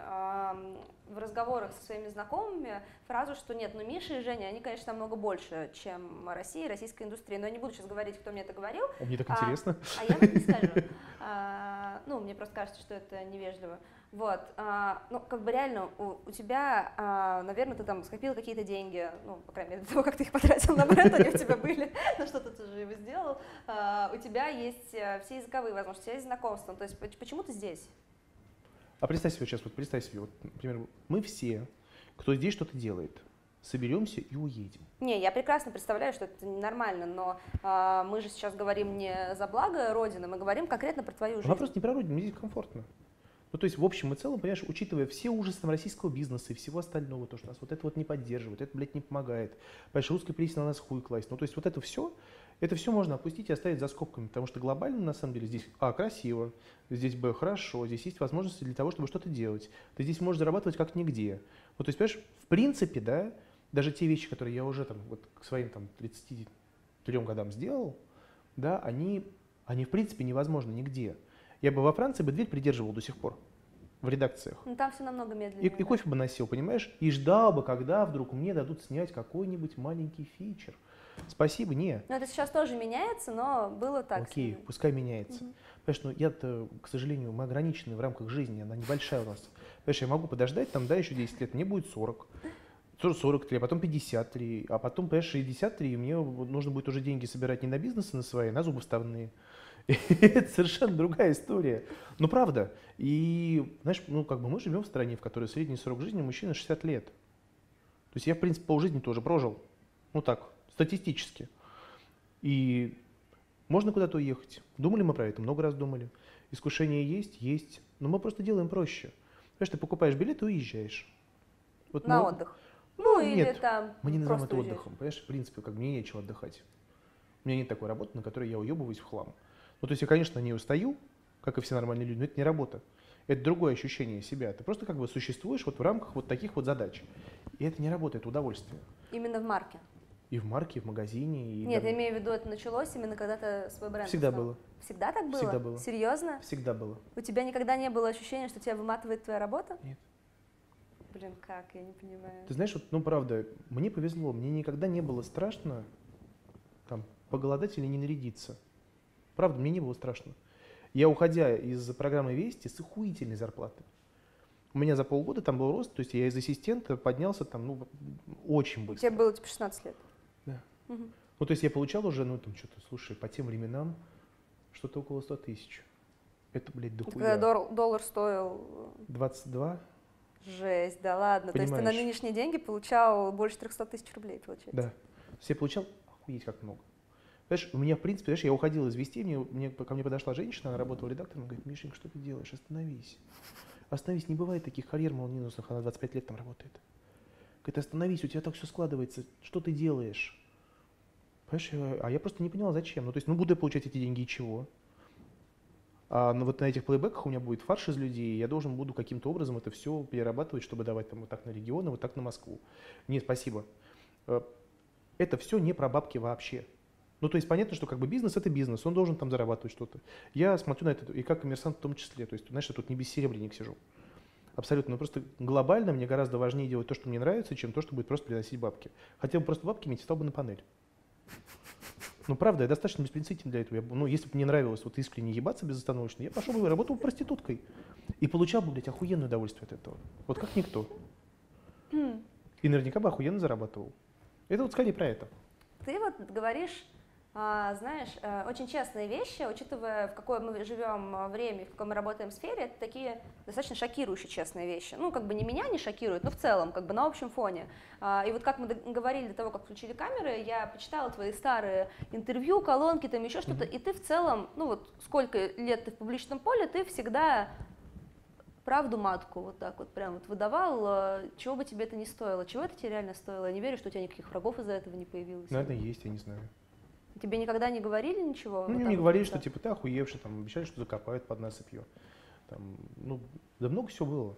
Speaker 1: в разговорах со своими знакомыми фразу, что нет, ну Миша и Женя, они, конечно, намного больше, чем Россия, российская индустрия, но я не буду сейчас говорить, кто мне это говорил,
Speaker 2: О, Мне так
Speaker 1: А,
Speaker 2: интересно.
Speaker 1: а я вам не скажу. А, Ну, мне просто кажется, что это невежливо. Вот, а, ну, как бы реально, у, у тебя, а, наверное, ты там скопил какие-то деньги, ну, по крайней мере, до того, как ты их потратил на бренд, они у тебя были, на что-то ты же его сделал. А, У тебя есть э, все языковые возможности, у тебя есть знакомства, то есть поч- почему ты здесь?
Speaker 2: А представь себе сейчас, вот представь себе, вот, например, мы все, кто здесь что-то делает, соберемся и уедем.
Speaker 1: Не, я прекрасно представляю, что это нормально, но а, мы же сейчас говорим не за благо Родины, мы говорим конкретно про твою жизнь.
Speaker 2: Вопрос не про родину, мне здесь комфортно. Ну, то есть, в общем и целом, понимаешь, учитывая все ужасы там российского бизнеса и всего остального, то, что нас вот это вот не поддерживает, это, блядь, не помогает, понимаешь, русской прессе на нас хуй класть. Ну, то есть, вот это все, это все можно опустить и оставить за скобками, потому что глобально, на самом деле, здесь, а, красиво, здесь, б, хорошо, здесь есть возможности для того, чтобы что-то делать. Ты здесь можешь зарабатывать как нигде. Ну, то есть, понимаешь, в принципе, да, даже те вещи, которые я уже там вот к своим там 33 годам сделал, да, они, они в принципе невозможны нигде. Я бы во Франции бы дверь придерживал до сих пор в редакциях.
Speaker 1: Ну, там все намного
Speaker 2: И,
Speaker 1: медленнее.
Speaker 2: и кофе бы носил, понимаешь? И ждал бы, когда вдруг мне дадут снять какой-нибудь маленький фичер. Спасибо, не.
Speaker 1: Ну, это сейчас тоже меняется, но было так.
Speaker 2: Окей, пускай меняется.
Speaker 1: Мгм.
Speaker 2: Понимаешь, ну я-то, к сожалению, мы ограничены в рамках жизни, она небольшая у нас. Понимаешь, я могу подождать, там, да, еще 10 лет, мне будет 40. 40, 43, а потом 53, а потом, понимаешь, 63, и мне нужно будет уже деньги собирать не на бизнесы на свои, а на зубы вставные. Это совершенно другая история. Ну, правда. И, знаешь, ну, как бы мы живем в стране, в которой средний срок жизни мужчины 60 лет. То есть я, в принципе, полжизни тоже прожил. Ну, так, статистически. И можно куда-то уехать. Думали мы про это, много раз думали. Искушение есть, есть. Но мы просто делаем проще. Понимаешь, ты покупаешь билет и уезжаешь. Вот
Speaker 1: На
Speaker 2: мы-
Speaker 1: отдых. Ну, или
Speaker 2: нет,
Speaker 1: там
Speaker 2: Мы не называем это
Speaker 1: уезжаешь.
Speaker 2: отдыхом. Понимаешь, в принципе, как мне нечего отдыхать. У меня нет такой работы, на которой я уебываюсь в хлам. Ну, то есть я, конечно, не устаю, как и все нормальные люди, но это не работа. Это другое ощущение себя. Ты просто как бы существуешь вот в рамках вот таких вот задач. И это не работа, это удовольствие.
Speaker 1: Именно в марке.
Speaker 2: И в марке, и в магазине. И
Speaker 1: Нет,
Speaker 2: даже-
Speaker 1: я имею в виду, это началось именно когда ты свой бренд
Speaker 2: Всегда
Speaker 1: основал.
Speaker 2: было.
Speaker 1: Всегда так было?
Speaker 2: Всегда было.
Speaker 1: Серьезно?
Speaker 2: Всегда было.
Speaker 1: У тебя никогда не было ощущения, что тебя выматывает твоя работа?
Speaker 2: Нет.
Speaker 1: Блин, как? Я не понимаю.
Speaker 2: Ты знаешь, вот, ну правда, мне повезло, мне никогда не было страшно там, поголодать или не нарядиться. Правда, мне не было страшно. Я, уходя из программы «Вести» с охуительной зарплатой, у меня за полгода там был рост, то есть я из ассистента поднялся там, ну, очень быстро.
Speaker 1: Тебе было типа 16 лет?
Speaker 2: Да.
Speaker 1: Мгм.
Speaker 2: Ну, то есть я получал уже, ну, там, что-то, слушай, по тем временам что-то около 100 тысяч. Это, блядь,
Speaker 1: Это
Speaker 2: дохуя.
Speaker 1: когда дол- доллар стоил
Speaker 2: 22?
Speaker 1: э, жесть, да ладно. То есть ты на
Speaker 2: Понимаешь.
Speaker 1: нынешние деньги получал больше 300 тысяч рублей, получается?
Speaker 2: Да. Я получал охуеть как много. Знаешь, у меня, в принципе, знаешь, я уходил из вести, мне, мне- ко мне подошла женщина, она работала редактором, говорит, Мишенька, что ты делаешь? Остановись. Остановись, не бывает таких карьер молниеносных, она 25 лет там работает. Говорит, остановись, у тебя так все складывается, что ты делаешь? Понимаешь, а я просто не поняла, зачем. Ну, то есть, ну, буду я получать эти деньги и чего? А ну, вот на этих плейбеках у меня будет фарш из людей, я должен буду каким-то образом это все перерабатывать, чтобы давать там вот так на регионы, вот так на Москву. Нет, спасибо. Э, Это все не про бабки вообще. Ну, то есть понятно, что как бы бизнес – это бизнес, он должен там зарабатывать что-то. Я смотрю на это, и как коммерсант в том числе. То есть, знаешь, я тут не без серебряник сижу. Абсолютно. Но просто глобально мне гораздо важнее делать то, что мне нравится, чем то, что будет просто приносить бабки. Хотел бы просто бабки иметь, стал бы на панель. Ну, правда, я достаточно беспринципен для этого. Я ну, если бы мне нравилось вот искренне ебаться безостановочно, я пошел бы и работал бы проституткой. И получал бы, блядь, охуенное удовольствие от этого. Вот как никто. И наверняка бы охуенно зарабатывал. Это вот скорее про это.
Speaker 1: Ты вот говоришь, знаешь, э, очень честные вещи, учитывая, в какое мы живем э, время, в какой мы работаем сфере, это такие достаточно шокирующие честные вещи. Ну, как бы не меня не шокируют, но в целом, как бы на общем фоне. А, И вот как мы говорили до того, как включили камеры, я почитала твои старые интервью, колонки, там еще что-то, и ты в целом, ну вот сколько лет ты в публичном поле, ты всегда правду матку вот так вот прям вот выдавал, э, чего бы тебе это не стоило, чего это тебе реально стоило. Я не верю, что у тебя никаких врагов из-за этого не появилось.
Speaker 2: Наверное, есть, я не знаю.
Speaker 1: Тебе никогда не говорили ничего?
Speaker 2: Ну,
Speaker 1: Вот
Speaker 2: не говорили, что типа ты охуевший, там, обещали, что закопают под насыпью. Там, ну, да много всего было.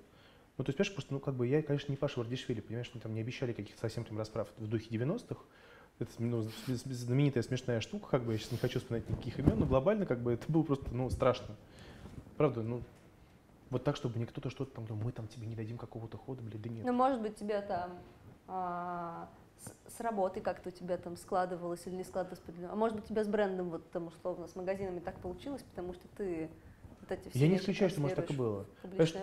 Speaker 2: Ну, то есть, понимаешь, просто, ну, как бы я, конечно, не Паша Вардишвили, понимаешь, мне там не обещали каких-то совсем там расправ в духе 90-х. Это ну, знаменитая смешная штука, как бы, я сейчас не хочу вспоминать никаких имен, но глобально, как бы, это было просто, ну, страшно. Правда, ну, вот так, чтобы не кто-то что-то там, ну, мы там тебе не дадим какого-то хода, блядь, да нет.
Speaker 1: Ну, может быть, тебе там а, с, работой как-то у тебя там складывалось или не складывалось, а может быть, у тебя с брендом, вот там, условно, с магазинами так получилось, потому что ты вот эти все
Speaker 2: Я не исключаю, что может так и было.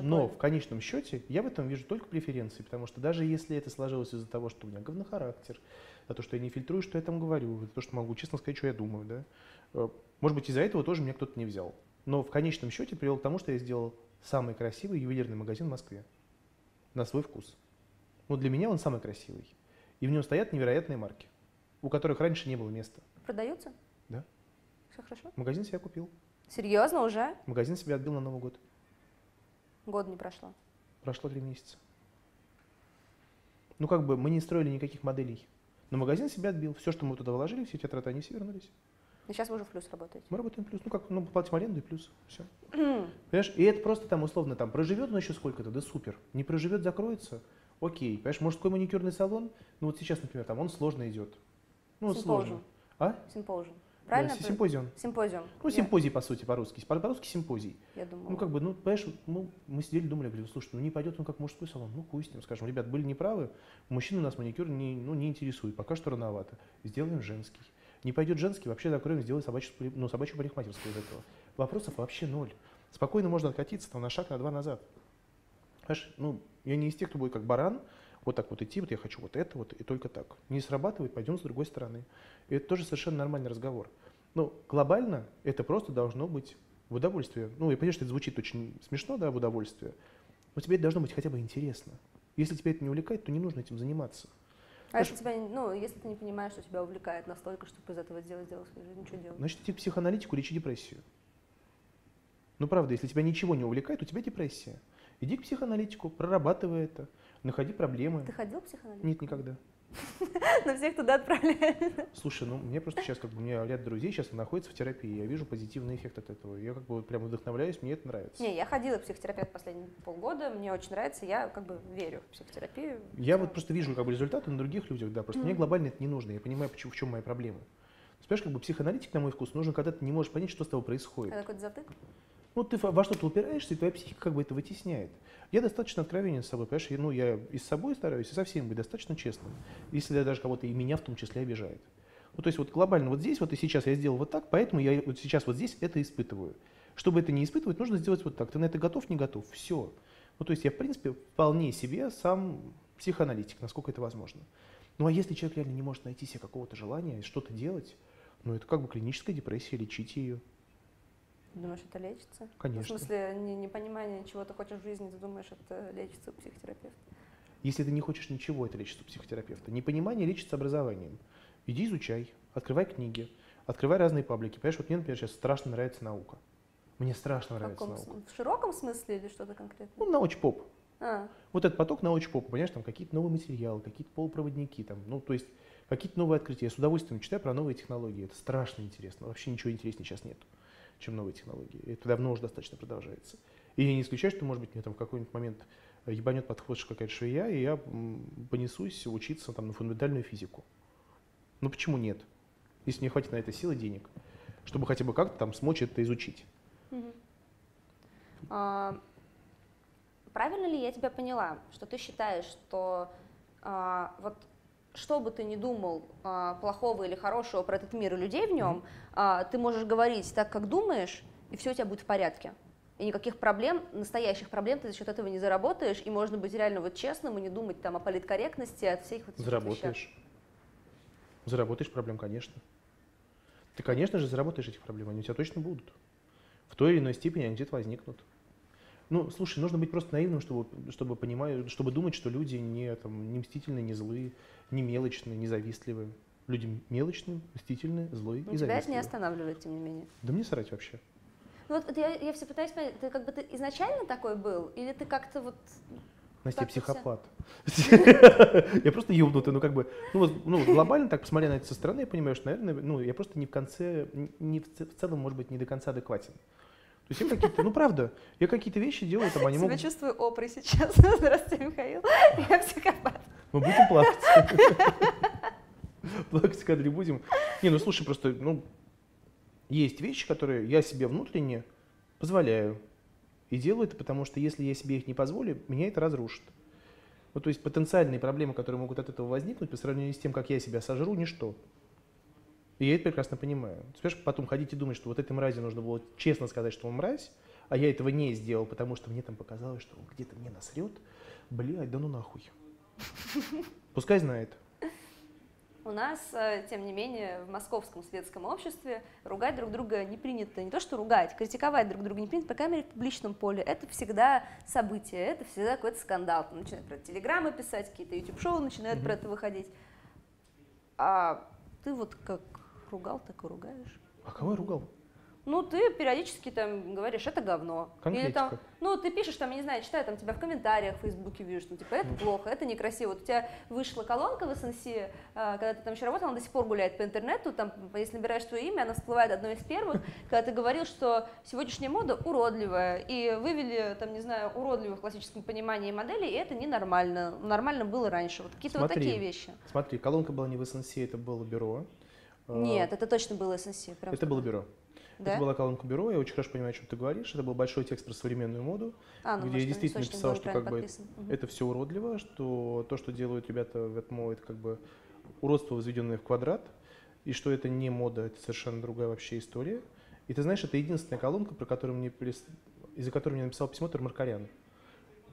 Speaker 2: но в конечном счете я в этом вижу только преференции, потому что даже если это сложилось из-за того, что у меня говнохарактер, за то, что я не фильтрую, что я там говорю, за то, что могу честно сказать, что я думаю, да, э, может быть, из-за этого тоже меня кто-то не взял. Но в конечном счете привел к тому, что я сделал самый красивый ювелирный магазин в Москве на свой вкус. Ну, для меня он самый красивый. И в нем стоят невероятные марки, у которых раньше не было места.
Speaker 1: Продаются?
Speaker 2: Да.
Speaker 1: Все хорошо?
Speaker 2: Магазин себя купил.
Speaker 1: Серьезно уже?
Speaker 2: Магазин себя отбил на Новый год.
Speaker 1: Год не прошло.
Speaker 2: Прошло три месяца. Ну, как бы мы не строили никаких моделей. Но магазин себя отбил. Все, что мы туда вложили, все эти траты, они все вернулись.
Speaker 1: Но сейчас вы уже в плюс работаете.
Speaker 2: Мы работаем плюс. Ну, как, ну, платим аренду и плюс. Все. Понимаешь? И это просто там условно там проживет он еще сколько-то, да супер. Не проживет, закроется. Окей. Понимаешь, мужской маникюрный салон, ну вот сейчас, например, там он сложно идет. Ну, вот сложно.
Speaker 1: Симпозиум.
Speaker 2: А?
Speaker 1: Симпозиум. Правильно?
Speaker 2: Да, си- симпозион.
Speaker 1: Симпозиум.
Speaker 2: Ну,
Speaker 1: Я-
Speaker 2: симпозий, по сути, по-русски. По- По-русски симпозий.
Speaker 1: Я думала.
Speaker 2: Ну, как бы, ну, понимаешь, ну, мы сидели, думали, говорю, слушай, ну не пойдет он как мужской салон, ну хуй с ним, скажем, ребят, были неправы, мужчины у нас маникюр не, ну, не интересует, пока что рановато, сделаем женский. Не пойдет женский, вообще закроем, сделаем собачью, ну, собачью парикмахерскую из этого. Вопросов вообще ноль. Спокойно можно откатиться там на шаг, на два назад. Понимаешь, ну, я не из тех, кто будет как баран, вот так вот идти, вот я хочу вот это вот, и только так. Не срабатывает, пойдем с другой стороны. И это тоже совершенно нормальный разговор. Но глобально это просто должно быть в удовольствие. Ну, я понимаю, что это звучит очень смешно, да, в удовольствие. Но тебе это должно быть хотя бы интересно. Если тебя это не увлекает, то не нужно этим заниматься.
Speaker 1: А если тебя, ну, если ты не понимаешь, что тебя увлекает настолько, чтобы из этого сделать жизни, что делать?
Speaker 2: Значит, иди к психоаналитику, лечи депрессию. Ну, правда, если тебя ничего не увлекает, у тебя депрессия. Иди к психоаналитику, прорабатывай это. находи проблемы.
Speaker 1: Ты ходил к психоаналитику?
Speaker 2: Нет, никогда.
Speaker 1: На всех туда отправляют.
Speaker 2: Слушай, ну мне просто сейчас, как бы, у меня ряд друзей сейчас находится в терапии, я вижу позитивный эффект от этого. Я как бы прям вдохновляюсь, мне это нравится.
Speaker 1: Не, я ходила к психотерапевту последние полгода, мне очень нравится, я как бы верю в психотерапию.
Speaker 2: Я вот просто вижу как бы результаты на других людях, да, просто мне глобально это не нужно, я понимаю, почему, в чем моя проблема. Понимаешь, как бы психоаналитик, на мой вкус, нужен, когда ты не можешь понять, что с тобой происходит.
Speaker 1: Это какой-то затык?
Speaker 2: Ну, ты во что-то упираешься, и твоя психика как бы это вытесняет. Я достаточно откровенен с собой, понимаешь, и, ну, я и с собой стараюсь, и со всеми быть достаточно честным, если даже кого-то и меня в том числе обижает. Ну, то есть вот глобально вот здесь, вот и сейчас я сделал вот так, поэтому я вот сейчас вот здесь это испытываю. Чтобы это не испытывать, нужно сделать вот так. Ты на это готов, не готов? Все. Ну, то есть я, в принципе, вполне себе сам психоаналитик, насколько это возможно. Ну, а если человек реально не может найти себе какого-то желания что-то делать, ну, это как бы клиническая депрессия, лечите ее.
Speaker 1: Думаешь, это лечится?
Speaker 2: Конечно.
Speaker 1: В смысле, не, непонимание, чего ты хочешь в жизни, ты думаешь, это лечится у психотерапевта?
Speaker 2: Если ты не хочешь ничего, это лечится у психотерапевта. Непонимание лечится образованием. Иди изучай, открывай книги, открывай разные паблики. Понимаешь, вот мне, например, сейчас страшно нравится наука. Мне страшно
Speaker 1: В,
Speaker 2: нравится наука.
Speaker 1: см- в широком смысле или что-то конкретное?
Speaker 2: Ну, научпоп.
Speaker 1: А,
Speaker 2: Вот этот поток научпопа, понимаешь, там какие-то новые материалы, какие-то полупроводники, там, ну, то есть какие-то новые открытия. Я с удовольствием читаю про новые технологии. Это страшно интересно. Вообще ничего интереснее сейчас нет, чем новые технологии. Это давно уже достаточно продолжается. И я не исключаю, что, может быть, мне там в какой-нибудь момент ебанет подход какая-то швея, и я понесусь учиться там на фундаментальную физику. Ну почему нет? Если мне хватит на это силы денег, чтобы хотя бы как-то там смочь это изучить.
Speaker 1: А, правильно ли я тебя поняла, что ты считаешь, что а, вот что бы ты ни думал а, плохого или хорошего про этот мир и людей в нем, а, ты можешь говорить так, как думаешь, и все у тебя будет в порядке. И никаких проблем, настоящих проблем ты за счет этого не заработаешь, и можно быть реально вот честным и не думать там о политкорректности, от всех вот этих вот вещах.
Speaker 2: Заработаешь. Заработаешь проблем, конечно. Ты, конечно же, заработаешь этих проблем, они у тебя точно будут. В той или иной степени они где-то возникнут. Ну, слушай, нужно быть просто наивным, чтобы, чтобы, понимать, чтобы думать, что люди не, там, не мстительные, не злые, не мелочные, не завистливые. Люди мелочные, мстительные, злые
Speaker 1: Но
Speaker 2: и
Speaker 1: тебя это не
Speaker 2: завистливые.
Speaker 1: останавливает, тем не менее.
Speaker 2: Да мне срать вообще.
Speaker 1: Ну вот я, я все пытаюсь понять, ты как бы ты изначально такой был, или ты как-то вот
Speaker 2: Настя, я психопат. Я просто ёбнутый, ну как бы, ну вот ну, глобально так, посмотря на это со стороны, я понимаю, что, наверное, ну я просто не в конце, не в в целом, может быть, не до конца адекватен. Есть я какие-то, ну правда, я какие-то вещи делаю, там они
Speaker 1: себя
Speaker 2: могут...
Speaker 1: чувствую опрой сейчас. Здравствуйте, Михаил. Я психопат.
Speaker 2: Мы будем плакать. Плакать в кадре будем. Не, ну слушай, просто, ну, есть вещи, которые я себе внутренне позволяю. И делаю это, потому что если я себе их не позволю, меня это разрушит. Ну, то есть потенциальные проблемы, которые могут от этого возникнуть, по сравнению с тем, как я себя сожру, ничто. И я это прекрасно понимаю. Понимаешь, потом ходить и думать, что вот этой мрази нужно было честно сказать, что он мразь, а я этого не сделал, потому что мне там показалось, что он где-то мне насрет. Блядь, да ну нахуй. Пускай знает.
Speaker 1: У нас, э, тем не менее, в московском светском обществе ругать друг друга не принято. Не то, что ругать, критиковать друг друга не принято, по крайней мере, в публичном поле. Это всегда событие, это всегда какой-то скандал. Там начинают про телеграммы писать, какие-то YouTube-шоу начинают
Speaker 2: Мгм.
Speaker 1: про это выходить. А ты вот как ругал, так и ругаешь.
Speaker 2: А кого я ругал?
Speaker 1: Ну, ты периодически там говоришь, это говно. Или там,
Speaker 2: Конкретика.
Speaker 1: ну, ты пишешь там, я не знаю, читаю там тебя в комментариях в Фейсбуке вижу, что типа это плохо, это некрасиво. Вот у тебя вышла колонка в СНС, а, когда ты там еще работал, она до сих пор гуляет по интернету, там, если набираешь твое имя, она всплывает одной из первых, когда ты говорил, что сегодняшняя мода уродливая, и вывели, там, не знаю, уродливую в классическом понимании модели, и это ненормально. Нормально было раньше. Вот какие-то вот такие вещи.
Speaker 2: Смотри, колонка была не в СНС, это было бюро. А,
Speaker 1: Нет, это точно было СНС. прям
Speaker 2: Это было бюро.
Speaker 1: Да?
Speaker 2: Это была колонка бюро, я очень хорошо понимаю, о чем ты говоришь. Это был большой текст про современную моду.
Speaker 1: А, ну,
Speaker 2: где
Speaker 1: может,
Speaker 2: я действительно писал, что как бы
Speaker 1: подписан. Мгм.
Speaker 2: Это все уродливо, что то, что делают ребята в ЭТМО, это как бы уродство, возведенное в квадрат, и что это не мода, это совершенно другая вообще история. И ты знаешь, это единственная колонка, про которую мне из-за которой мне написал письмо Термаркарян.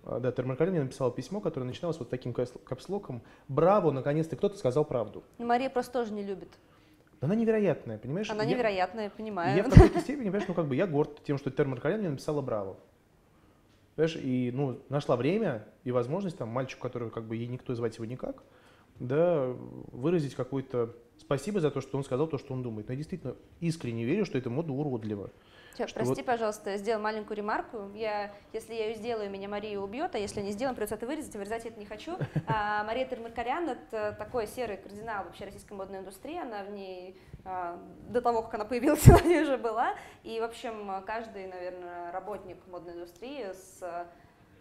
Speaker 2: А, Да, Термаркарян мне написал письмо, которое начиналось вот таким капс- капслоком. Браво, наконец-то кто-то сказал правду.
Speaker 1: Ну, Мария просто тоже не любит.
Speaker 2: Но Она невероятная, понимаешь?
Speaker 1: Она
Speaker 2: Я-
Speaker 1: невероятная, понимаю.
Speaker 2: я в какой-то степени, понимаешь, ну как бы я горд тем, что Термаркарян мне написала браво. Понимаешь, и ну, нашла время и возможность, там, мальчику, который как бы ей никто звать его никак, да, выразить какое-то спасибо за то, что он сказал то, что он думает. Но я действительно искренне верю, что эта мода уродлива.
Speaker 1: Че, прости, вот... пожалуйста, сделал маленькую ремарку. Я, если я ее сделаю, меня Мария убьет, а если не сделаем, придется это вырезать, и вырезать я это не хочу. А, Мария Термаркарян — это такой серый кардинал вообще российской модной индустрии. Она в ней а, до того, как она появилась, она уже была. И, в общем, каждый, наверное, работник модной индустрии с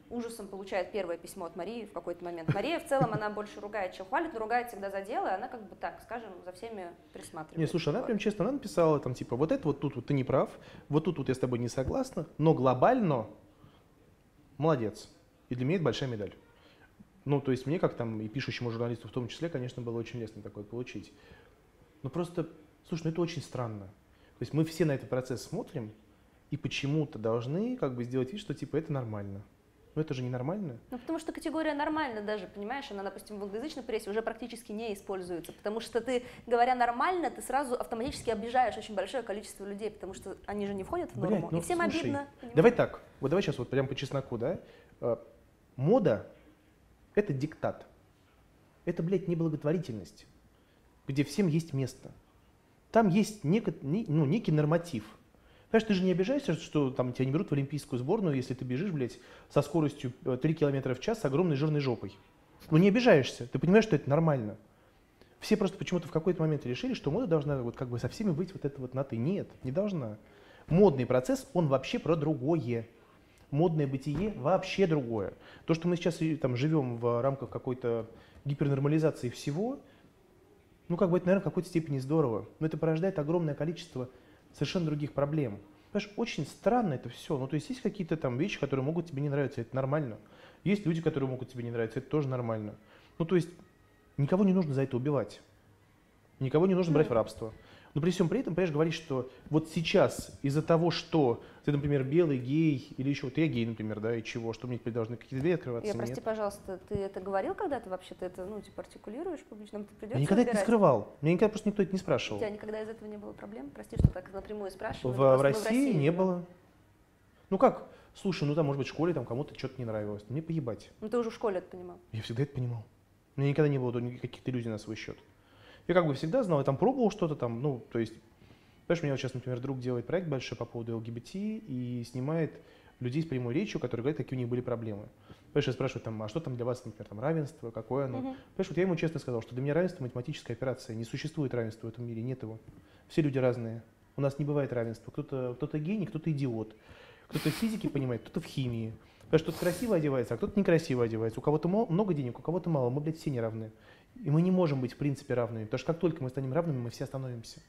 Speaker 1: ужасом получает первое письмо от Марии в какой-то момент. Мария в целом, она больше ругает, чем хвалит, но ругает всегда за дело, и она как бы так, скажем, за всеми присматривает.
Speaker 2: Не, слушай, она прям честно, она написала там типа, вот это вот тут вот ты не прав, вот тут вот я с тобой не согласна, но глобально молодец. И для меня это большая медаль. Ну, то есть мне, как там и пишущему журналисту в том числе, конечно, было очень лестно такое получить. Но просто, слушай, ну это очень странно. То есть мы все на этот процесс смотрим и почему-то должны как бы сделать вид, что типа это нормально. Но это же ненормально.
Speaker 1: Ну, потому что категория нормально даже, понимаешь, она, допустим, в англоязычной прессе уже практически не используется, потому что ты, говоря нормально, ты сразу автоматически обижаешь очень большое количество людей, потому что они же не входят в норму, Блядь, ну, и всем слушай, обидно.
Speaker 2: Понимаешь? Давай так, вот давай сейчас вот прям по чесноку, да? Э, мода – это диктат. Это, блядь, не благотворительность, где всем есть место. Там есть неко, ну, некий норматив – Понимаешь, ты же не обижаешься, что там тебя не берут в олимпийскую сборную, если ты бежишь, блядь, со скоростью 3 э, км в час с огромной жирной жопой. Ну не обижаешься, ты понимаешь, что это нормально. Все просто почему-то в какой-то момент решили, что мода должна вот как бы со всеми быть вот это вот на ты. Нет, не должна. Модный процесс, он вообще про другое. Модное бытие вообще другое. То, что мы сейчас там живем в рамках какой-то гипернормализации всего, ну как бы это, наверное, в какой-то степени здорово. Но это порождает огромное количество совершенно других проблем. Понимаешь, очень странно это все. Ну, то есть есть какие-то там вещи, которые могут тебе не нравиться, это нормально. Есть люди, которые могут тебе не нравиться, это тоже нормально. Ну, то есть никого не нужно за это убивать. Никого не нужно брать в рабство. Но при всем при этом, понимаешь, говорить, что вот сейчас из-за того, что ты, например, белый, гей, или еще вот я гей, например, да, и чего, что мне теперь должны какие-то двери открываться?
Speaker 1: Я, прости, Нет. пожалуйста, ты это говорил когда-то вообще? Ты это, ну, типа, артикулируешь публично? Ты
Speaker 2: придется я никогда это не скрывал. Меня никогда просто никто это не спрашивал.
Speaker 1: У тебя никогда из этого не было проблем? Прости, что так напрямую спрашиваю.
Speaker 2: В, в, России в России не было. Ну как? Слушай, ну там, может быть, в школе там кому-то что-то не нравилось. Мне поебать.
Speaker 1: Ну ты уже в школе это понимал.
Speaker 2: Я всегда это понимал. У меня никогда не было никаких иллюзий на свой счет. Я как бы всегда знал, я там пробовал что-то там, ну, то есть Знаешь, у меня вот сейчас, например, друг делает проект большой по поводу ЛГБТ и снимает людей с прямой речью, которые говорят, какие у них были проблемы. Понимаешь, я спрашиваю, там, а что там для вас, например, там, равенство, какое оно? Uh-huh. Понимаешь, вот я ему честно сказал, что для меня равенство – математическая операция, не существует равенства в этом мире, нет его. Все люди разные, у нас не бывает равенства. Кто-то кто гений, кто-то идиот. Кто-то в физике понимает, кто-то в химии. Потому что кто-то красиво одевается, а кто-то некрасиво одевается. У кого-то много денег, у кого-то мало. Мы, блядь, все не равны. И мы не можем быть, в принципе, равными. Потому что как только мы станем равными, мы все остановимся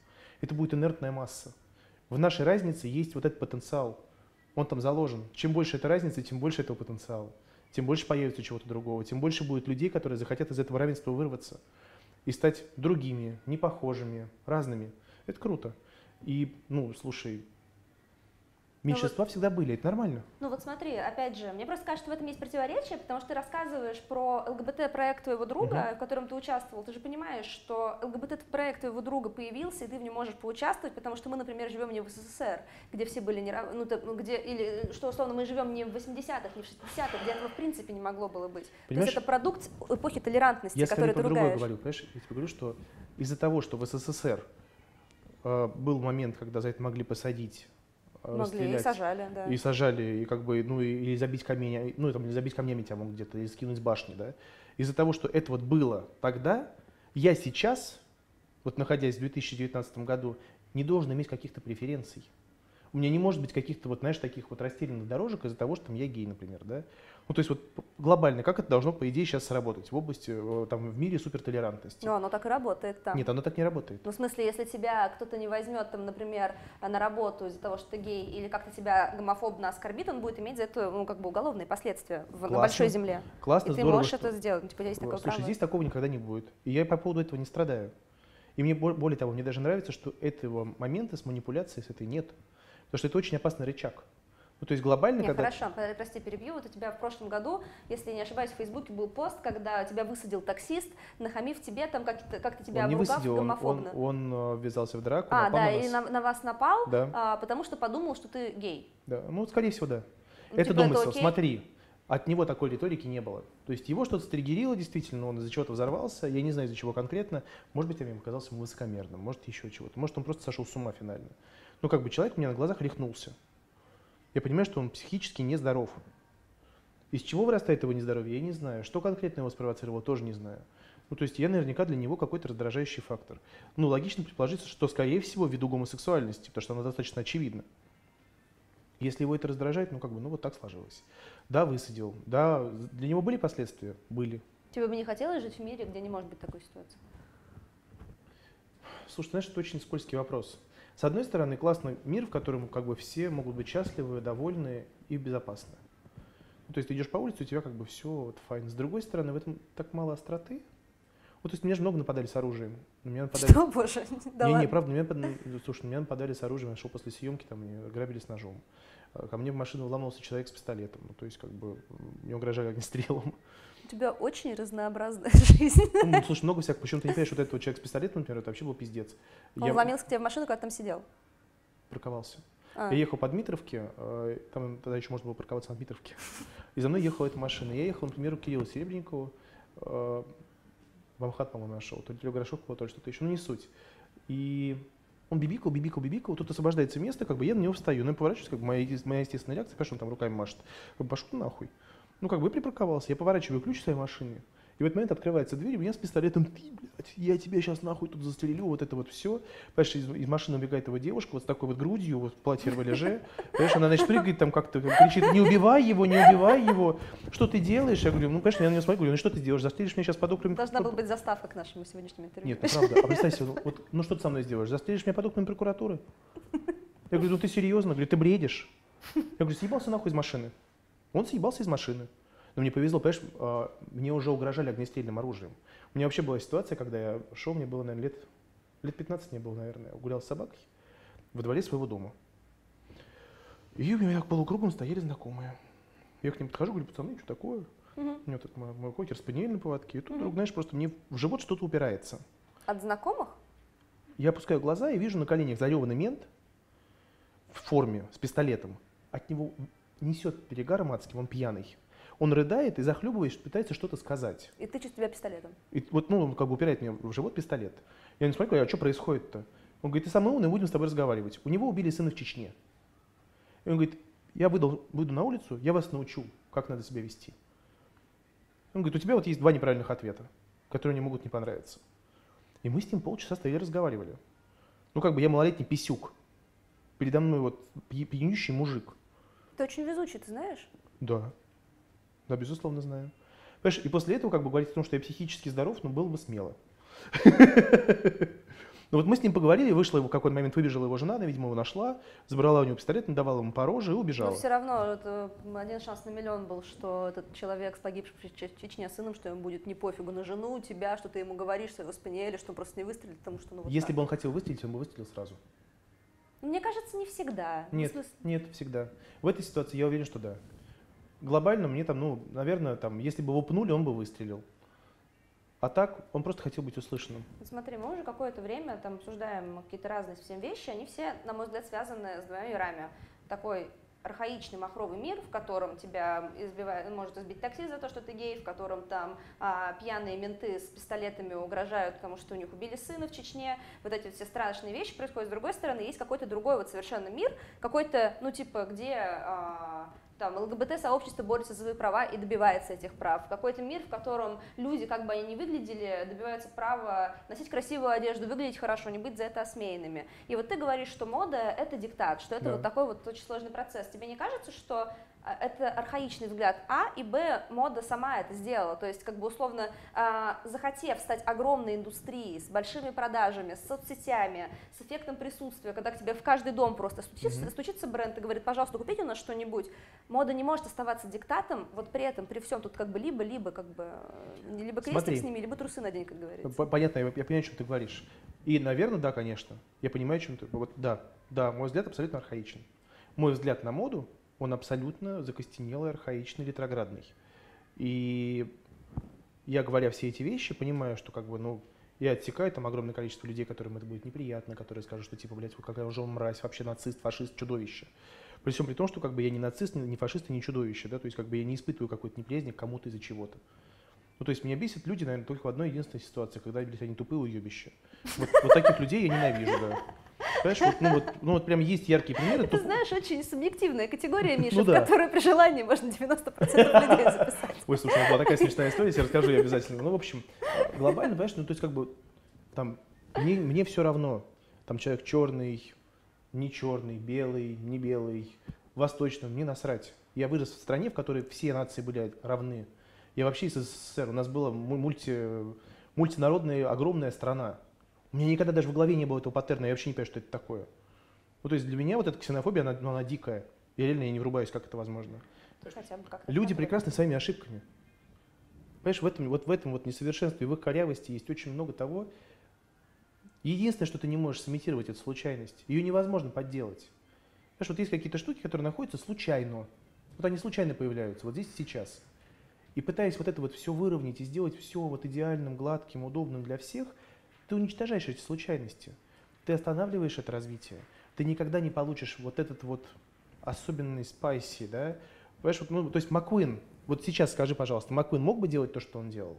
Speaker 2: это будет инертная масса. В нашей разнице есть вот этот потенциал. Он там заложен. Чем больше эта разница, тем больше этого потенциала. Тем больше появится чего-то другого. Тем больше будет людей, которые захотят из этого равенства вырваться и стать другими, непохожими, разными. Это круто. И, ну, слушай, Меньшинства вот, всегда были, это нормально.
Speaker 1: Ну вот смотри, опять же, мне просто кажется, что в этом есть противоречие, потому что ты рассказываешь про ЛГБТ-проект твоего друга, угу. в котором ты участвовал. Ты же понимаешь, что ЛГБТ-проект твоего друга появился, и ты в нем можешь поучаствовать, потому что мы, например, живем не в СССР, где все были не ну, ну, где, или что, условно, мы живем не в 80-х, не в 60-х, где этого в принципе не могло было быть. Понимаешь? То есть это продукт эпохи толерантности,
Speaker 2: я
Speaker 1: который ты ругаешь.
Speaker 2: говорю, понимаешь? Я тебе говорю, что из-за того, что в СССР э, был момент, когда за это могли посадить
Speaker 1: Могли, стрелять. и сажали, да.
Speaker 2: И сажали, и как бы, ну, или забить камень, ну, там, или забить камнями тебя могут где-то, или скинуть с башни, да. Из-за того, что это вот было тогда, я сейчас, вот находясь в 2019 году, не должен иметь каких-то преференций. У меня не может быть каких-то вот, знаешь, таких вот растерянных дорожек из-за того, что там я гей, например, да. Ну, то есть вот глобально, как это должно, по идее, сейчас сработать в области, э, там, в мире супертолерантности?
Speaker 1: Ну, оно так и работает там.
Speaker 2: Нет, оно так не работает.
Speaker 1: Ну, в смысле, если тебя кто-то не возьмет, там, например, на работу из-за того, что ты гей, или как-то тебя гомофобно оскорбит, он будет иметь за это, ну, как бы уголовные последствия в, на большой земле.
Speaker 2: Классно,
Speaker 1: И ты
Speaker 2: здорово,
Speaker 1: можешь что... это сделать, тебя есть такое
Speaker 2: Слушай,
Speaker 1: право.
Speaker 2: здесь такого никогда не будет. И я по поводу этого не страдаю. И мне, более того, мне даже нравится, что этого момента с манипуляцией с этой нет. Потому что это очень опасный рычаг. Ну, то есть глобально,
Speaker 1: Нет,
Speaker 2: когда...
Speaker 1: хорошо, прости, перебью. Вот у тебя в прошлом году, если не ошибаюсь, в Фейсбуке был пост, когда тебя высадил таксист, нахамив тебе, там как-то как тебя
Speaker 2: он не
Speaker 1: обругав
Speaker 2: высадил,
Speaker 1: гомофобно.
Speaker 2: Он, он, он ввязался в драку,
Speaker 1: А, да,
Speaker 2: на
Speaker 1: и на, на вас напал,
Speaker 2: да.
Speaker 1: а, потому что подумал, что ты гей.
Speaker 2: Да, ну, скорее всего, да. Ну, это типа домысел, это смотри. От него такой риторики не было. То есть его что-то стригерило действительно, он из-за чего-то взорвался, я не знаю из-за чего конкретно. Может быть, я ему показался высокомерным, может еще чего-то. Может, он просто сошел с ума финально. Ну, как бы человек у меня на глазах рехнулся. Я понимаю, что он психически нездоров. Из чего вырастает его нездоровье, я не знаю. Что конкретно его спровоцировало, тоже не знаю. Ну, то есть я наверняка для него какой-то раздражающий фактор. Ну, логично предположить, что, скорее всего, ввиду гомосексуальности, потому что она достаточно очевидна. Если его это раздражает, ну как бы, ну вот так сложилось. Да, высадил. Да, для него были последствия? Были.
Speaker 1: Тебе бы не хотелось жить в мире, где не может быть такой ситуации?
Speaker 2: Слушай, знаешь, это очень скользкий вопрос. С одной стороны, классный мир, в котором как бы все могут быть счастливы, довольны и безопасны. Ну, то есть ты идешь по улице, у тебя как бы все вот файн. С другой стороны, в этом так мало остроты. Вот, то есть меня же много нападали с оружием. Меня нападали...
Speaker 1: Что, боже? Да
Speaker 2: не, не, правда, меня, ну, слушай, меня нападали с оружием, я шел после съемки, там, мне грабили с ножом. А Ко мне в машину вломался человек с пистолетом. Ну, то есть, как бы, мне угрожали огнестрелом.
Speaker 1: У тебя очень разнообразная жизнь.
Speaker 2: Ну, слушай, много всякого. Причем ты не понимаешь, вот этого человека с пистолетом, например, это вообще был пиздец.
Speaker 1: Он
Speaker 2: Я
Speaker 1: вломился к тебе в машину, когда ты там сидел.
Speaker 2: парковался.
Speaker 1: А.
Speaker 2: Я ехал по Дмитровке, э, там тогда еще можно было парковаться на Дмитровке. И за мной ехала эта машина. Я ехал, например, у Кирилла Серебренникова, э, в Амхат, по-моему, нашел, то ли Горошкова, то ли что-то еще, ну не суть. И он бибикал, бибикал, бибикал, тут освобождается место, как бы я на него встаю, ну и поворачиваюсь, как бы моя, моя естественная реакция, конечно, он там руками машет. Пошел нахуй. Ну, как бы припарковался, я поворачиваю ключ в своей машине, и в этот момент открывается дверь, и у меня с пистолетом, ты, блядь, я тебя сейчас нахуй тут застрелю, вот это вот все. Понимаешь, из, из машины убегает его девушка, вот с такой вот грудью, вот в платье рвалеже. Понимаешь, она, значит, прыгает там как-то, кричит, не убивай его, не убивай его. Что ты делаешь? Я говорю, ну, конечно, я на нее смотрю, говорю, ну, что ты делаешь? Застрелишь меня сейчас под окнами?
Speaker 1: Должна была быть заставка к нашему сегодняшнему интервью.
Speaker 2: Нет, ну правда. А представь себе, ну, вот, ну что ты со мной сделаешь? Застрелишь меня под окнами прокуратуры? Я говорю, ну ты серьезно? Я говорю, ты бредишь. Я говорю, съебался нахуй из машины. Он съебался из машины. Но мне повезло, понимаешь, а, мне уже угрожали огнестрельным оружием. У меня вообще была ситуация, когда я шел, мне было, наверное, лет, лет 15 мне было, наверное, гулял с собакой во дворе своего дома. И у меня так полукругом стояли знакомые. Я к ним подхожу, говорю, пацаны, что такое?
Speaker 1: Мгм.
Speaker 2: У меня тут мой, мой кокер спаниель на поводке. И тут вдруг, знаешь, просто мне в живот что-то упирается.
Speaker 1: От знакомых?
Speaker 2: Я опускаю глаза и вижу на коленях зареванный мент в форме с пистолетом. От него несет перегаром адским, он пьяный. Он рыдает и захлебываясь, пытается что-то сказать.
Speaker 1: И тычет тебя пистолетом.
Speaker 2: И вот, ну, он как бы упирает мне в живот пистолет. Я не смотрю, а что происходит-то? Он говорит, ты самый умный, будем с тобой разговаривать. У него убили сына в Чечне. И он говорит, я выдал, выйду на улицу, я вас научу, как надо себя вести. Он говорит, у тебя вот есть два неправильных ответа, которые не могут не понравиться. И мы с ним полчаса стояли разговаривали. Ну, как бы я малолетний писюк. Передо мной вот пья- пьянющий мужик.
Speaker 1: Ты очень везучий, ты знаешь?
Speaker 2: Да. Да, безусловно, знаю. Понимаешь, и после этого как бы говорить о том, что я психически здоров, ну, было бы смело. Ну вот мы с ним поговорили, вышла его в какой-то момент, выбежала его жена, она, видимо, его нашла, забрала у него пистолет, надавала ему по роже и убежала.
Speaker 1: Но все равно это один шанс на миллион был, что этот человек с погибшим в Че- Чечне сыном, что ему будет не пофигу на жену, тебя, что ты ему говоришь, что его спаниели, что он просто не выстрелит, потому что ну вот
Speaker 2: Если
Speaker 1: так.
Speaker 2: бы он хотел выстрелить, он бы выстрелил сразу.
Speaker 1: Мне кажется, не всегда. Ну,
Speaker 2: Нет,
Speaker 1: смысле-
Speaker 2: нет, всегда. В этой ситуации я уверен, что да. Глобально мне там, ну, наверное, там, если бы его пнули, он бы выстрелил. А так, он просто хотел быть услышанным.
Speaker 1: Смотри, мы уже какое-то время там обсуждаем какие-то разные совсем вещи, они все, на мой взгляд, связаны с двумя мирами. Такой архаичный махровый мир, в котором тебя избивает, может избить такси за то, что ты гей, в котором там а, пьяные менты с пистолетами угрожают, потому что у них убили сына в Чечне, вот эти все страшные вещи происходят. С другой стороны, есть какой-то другой вот совершенно мир, какой-то, ну типа, где а, там ЛГБТ-сообщество борется за свои права и добивается этих прав. Какой-то мир, в котором люди, как бы они ни выглядели, добиваются права носить красивую одежду, выглядеть хорошо, не быть за это осмеянными. И вот ты говоришь, что мода — это диктат, что это
Speaker 2: Да.
Speaker 1: вот такой вот очень сложный процесс. Тебе не кажется, что это архаичный взгляд А, и Б, мода сама это сделала. То есть, как бы условно, а, захотев стать огромной индустрией, с большими продажами, с соцсетями, с эффектом присутствия, когда к тебе в каждый дом просто стучится,
Speaker 2: Мгм.
Speaker 1: стучится бренд и говорит, пожалуйста, купите у нас что-нибудь, мода не может оставаться диктатом, вот при этом, при всем, тут как бы либо-либо, как бы, э, либо крестик
Speaker 2: Смотри.
Speaker 1: с ними, либо трусы надень, как говорится.
Speaker 2: Понятно, я, я понимаю, о чем ты говоришь. И, наверное, да, конечно. Я понимаю, о чем ты. Вот, да, да, мой взгляд абсолютно архаичен. Мой взгляд на моду, он абсолютно закостенелый, архаичный, ретроградный. И я, говоря все эти вещи, понимаю, что как бы, ну, я отсекаю там огромное количество людей, которым это будет неприятно, которые скажут, что типа, блядь, какая же он мразь, вообще нацист, фашист, чудовище. При всем при том, что как бы я не нацист, не фашист и не чудовище, да, то есть как бы я не испытываю какой-то неприязни к кому-то из-за чего-то. Ну, то есть меня бесит люди, наверное, только в одной единственной ситуации, когда, блядь, они тупые уебища. Вот, вот таких людей я ненавижу, да. Понимаешь, вот, ну, вот, ну вот прям есть яркие примеры.
Speaker 1: Это, туп... знаешь, очень субъективная категория, Миша,
Speaker 2: ну,
Speaker 1: да. в которой при желании можно 90% людей записать.
Speaker 2: Ой, слушай, ну, была такая смешная история, я расскажу я обязательно. Ну, в общем, глобально, понимаешь, ну, то есть как бы там мне, мне все равно, там человек черный, не черный, белый, не белый, восточный, мне насрать. Я вырос в стране, в которой все нации были равны. Я вообще из СССР, у нас была мульти, мультинародная огромная страна. У меня никогда даже в голове не было этого паттерна, я вообще не понимаю, что это такое. Ну, то есть для меня вот эта ксенофобия, она, ну, она дикая. Я реально я не врубаюсь, как это возможно. Люди прекрасны своими ошибками. Понимаешь, в этом, вот в этом вот несовершенстве, в их корявости есть очень много того. Единственное, что ты не можешь сымитировать, это случайность. Ее невозможно подделать. Понимаешь, вот есть какие-то штуки, которые находятся случайно. Вот они случайно появляются, вот здесь и сейчас. И пытаясь вот это вот все выровнять и сделать все вот идеальным, гладким, удобным для всех – ты уничтожаешь эти случайности, ты останавливаешь это развитие, ты никогда не получишь вот этот вот особенный спайси, да, Понимаешь, вот, ну, то есть Маккуин, вот сейчас скажи, пожалуйста, Маккуин мог бы делать то, что он делал?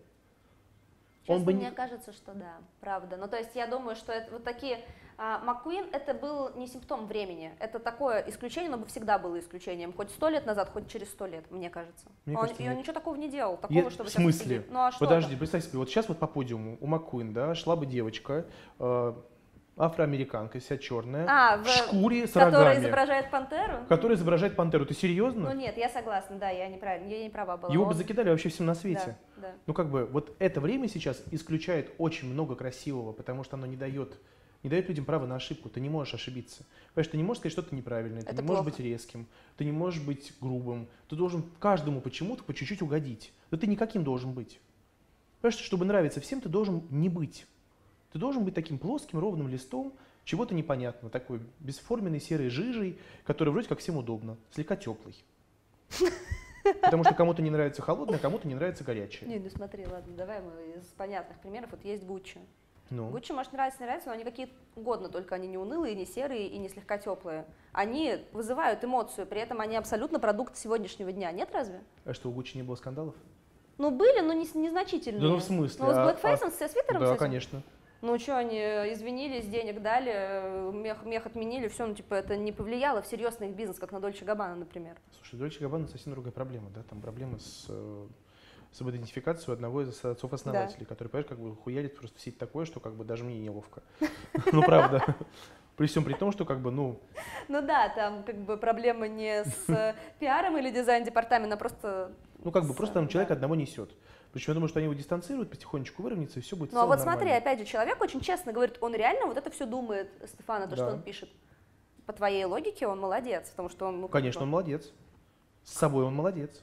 Speaker 1: Честно, он бы... мне кажется, что да, правда. Ну, то есть я думаю, что это вот такие... А, Маккуин это был не симптом времени, это такое исключение, но бы всегда было исключением, хоть сто лет назад, хоть через сто лет, мне кажется. Мне он, кажется, и он ничего такого не делал, такого,
Speaker 2: я...
Speaker 1: чтобы
Speaker 2: В смысле?
Speaker 1: Ну, а
Speaker 2: что Подожди, представь себе, вот сейчас вот по подиуму у Маккуин, да, шла бы девочка, э, афроамериканка, вся черная,
Speaker 1: а,
Speaker 2: в, в шкуре
Speaker 1: с Которая изображает пантеру?
Speaker 2: Которая изображает пантеру. Ты серьезно?
Speaker 1: Ну нет, я согласна, да, я неправильно, я не права была.
Speaker 2: Его бы закидали вообще всем на свете.
Speaker 1: Да, да.
Speaker 2: Ну как бы вот это время сейчас исключает очень много красивого, потому что оно не дает не дает людям права на ошибку. Ты не можешь ошибиться. Понимаешь, ты не можешь сказать что-то неправильное, ты
Speaker 1: это
Speaker 2: не
Speaker 1: плохо.
Speaker 2: можешь быть резким, ты не можешь быть грубым. Ты должен каждому почему-то по чуть-чуть угодить. Да ты никаким должен быть. Понимаешь, чтобы нравиться всем, ты должен не быть. Ты должен быть таким плоским, ровным листом, чего-то непонятного, такой бесформенной серой жижей, которая вроде как всем удобно, слегка теплый. Потому что кому-то не нравится холодное, а кому-то не нравится горячее.
Speaker 1: Не, ну смотри, ладно, давай мы из понятных примеров. Вот есть Гуччи.
Speaker 2: Ну.
Speaker 1: Гуччи может нравиться, не нравится, но они какие угодно, только они не унылые, не серые и не слегка теплые. Они вызывают эмоцию, при этом они абсолютно продукт сегодняшнего дня, нет разве?
Speaker 2: А что, у Гуччи не было скандалов?
Speaker 1: Ну, были, но не, незначительные. Да
Speaker 2: ну в смысле?
Speaker 1: Ну, с блэкфейсом, а, со свитером?
Speaker 2: Да, конечно.
Speaker 1: Ну что, они извинились, денег дали, мех, мех отменили, все, ну типа это не повлияло всерьез на их бизнес, как на Дольче Габбана, например.
Speaker 2: Слушай, Дольче Габбана совсем другая проблема, да, там проблема с с идентификацией одного из отцов-основателей, да. который, понимаешь, как бы хуярит просто в сеть такое, что как бы даже мне неловко. Ну, правда. При всем при том, что как бы, ну...
Speaker 1: Ну да, там как бы проблема не с пиаром или дизайн-департаментом, а просто...
Speaker 2: Ну как бы просто там человек одного несет. Причем я думаю, что они его дистанцируют, потихонечку выровняются, и все будет
Speaker 1: Ну а вот
Speaker 2: нормально.
Speaker 1: смотри, опять же, человек очень честно говорит, он реально вот это все думает, Стефана, то, да. что он пишет. По твоей логике он молодец, потому что он... Ну,
Speaker 2: Конечно, он молодец. С собой он молодец.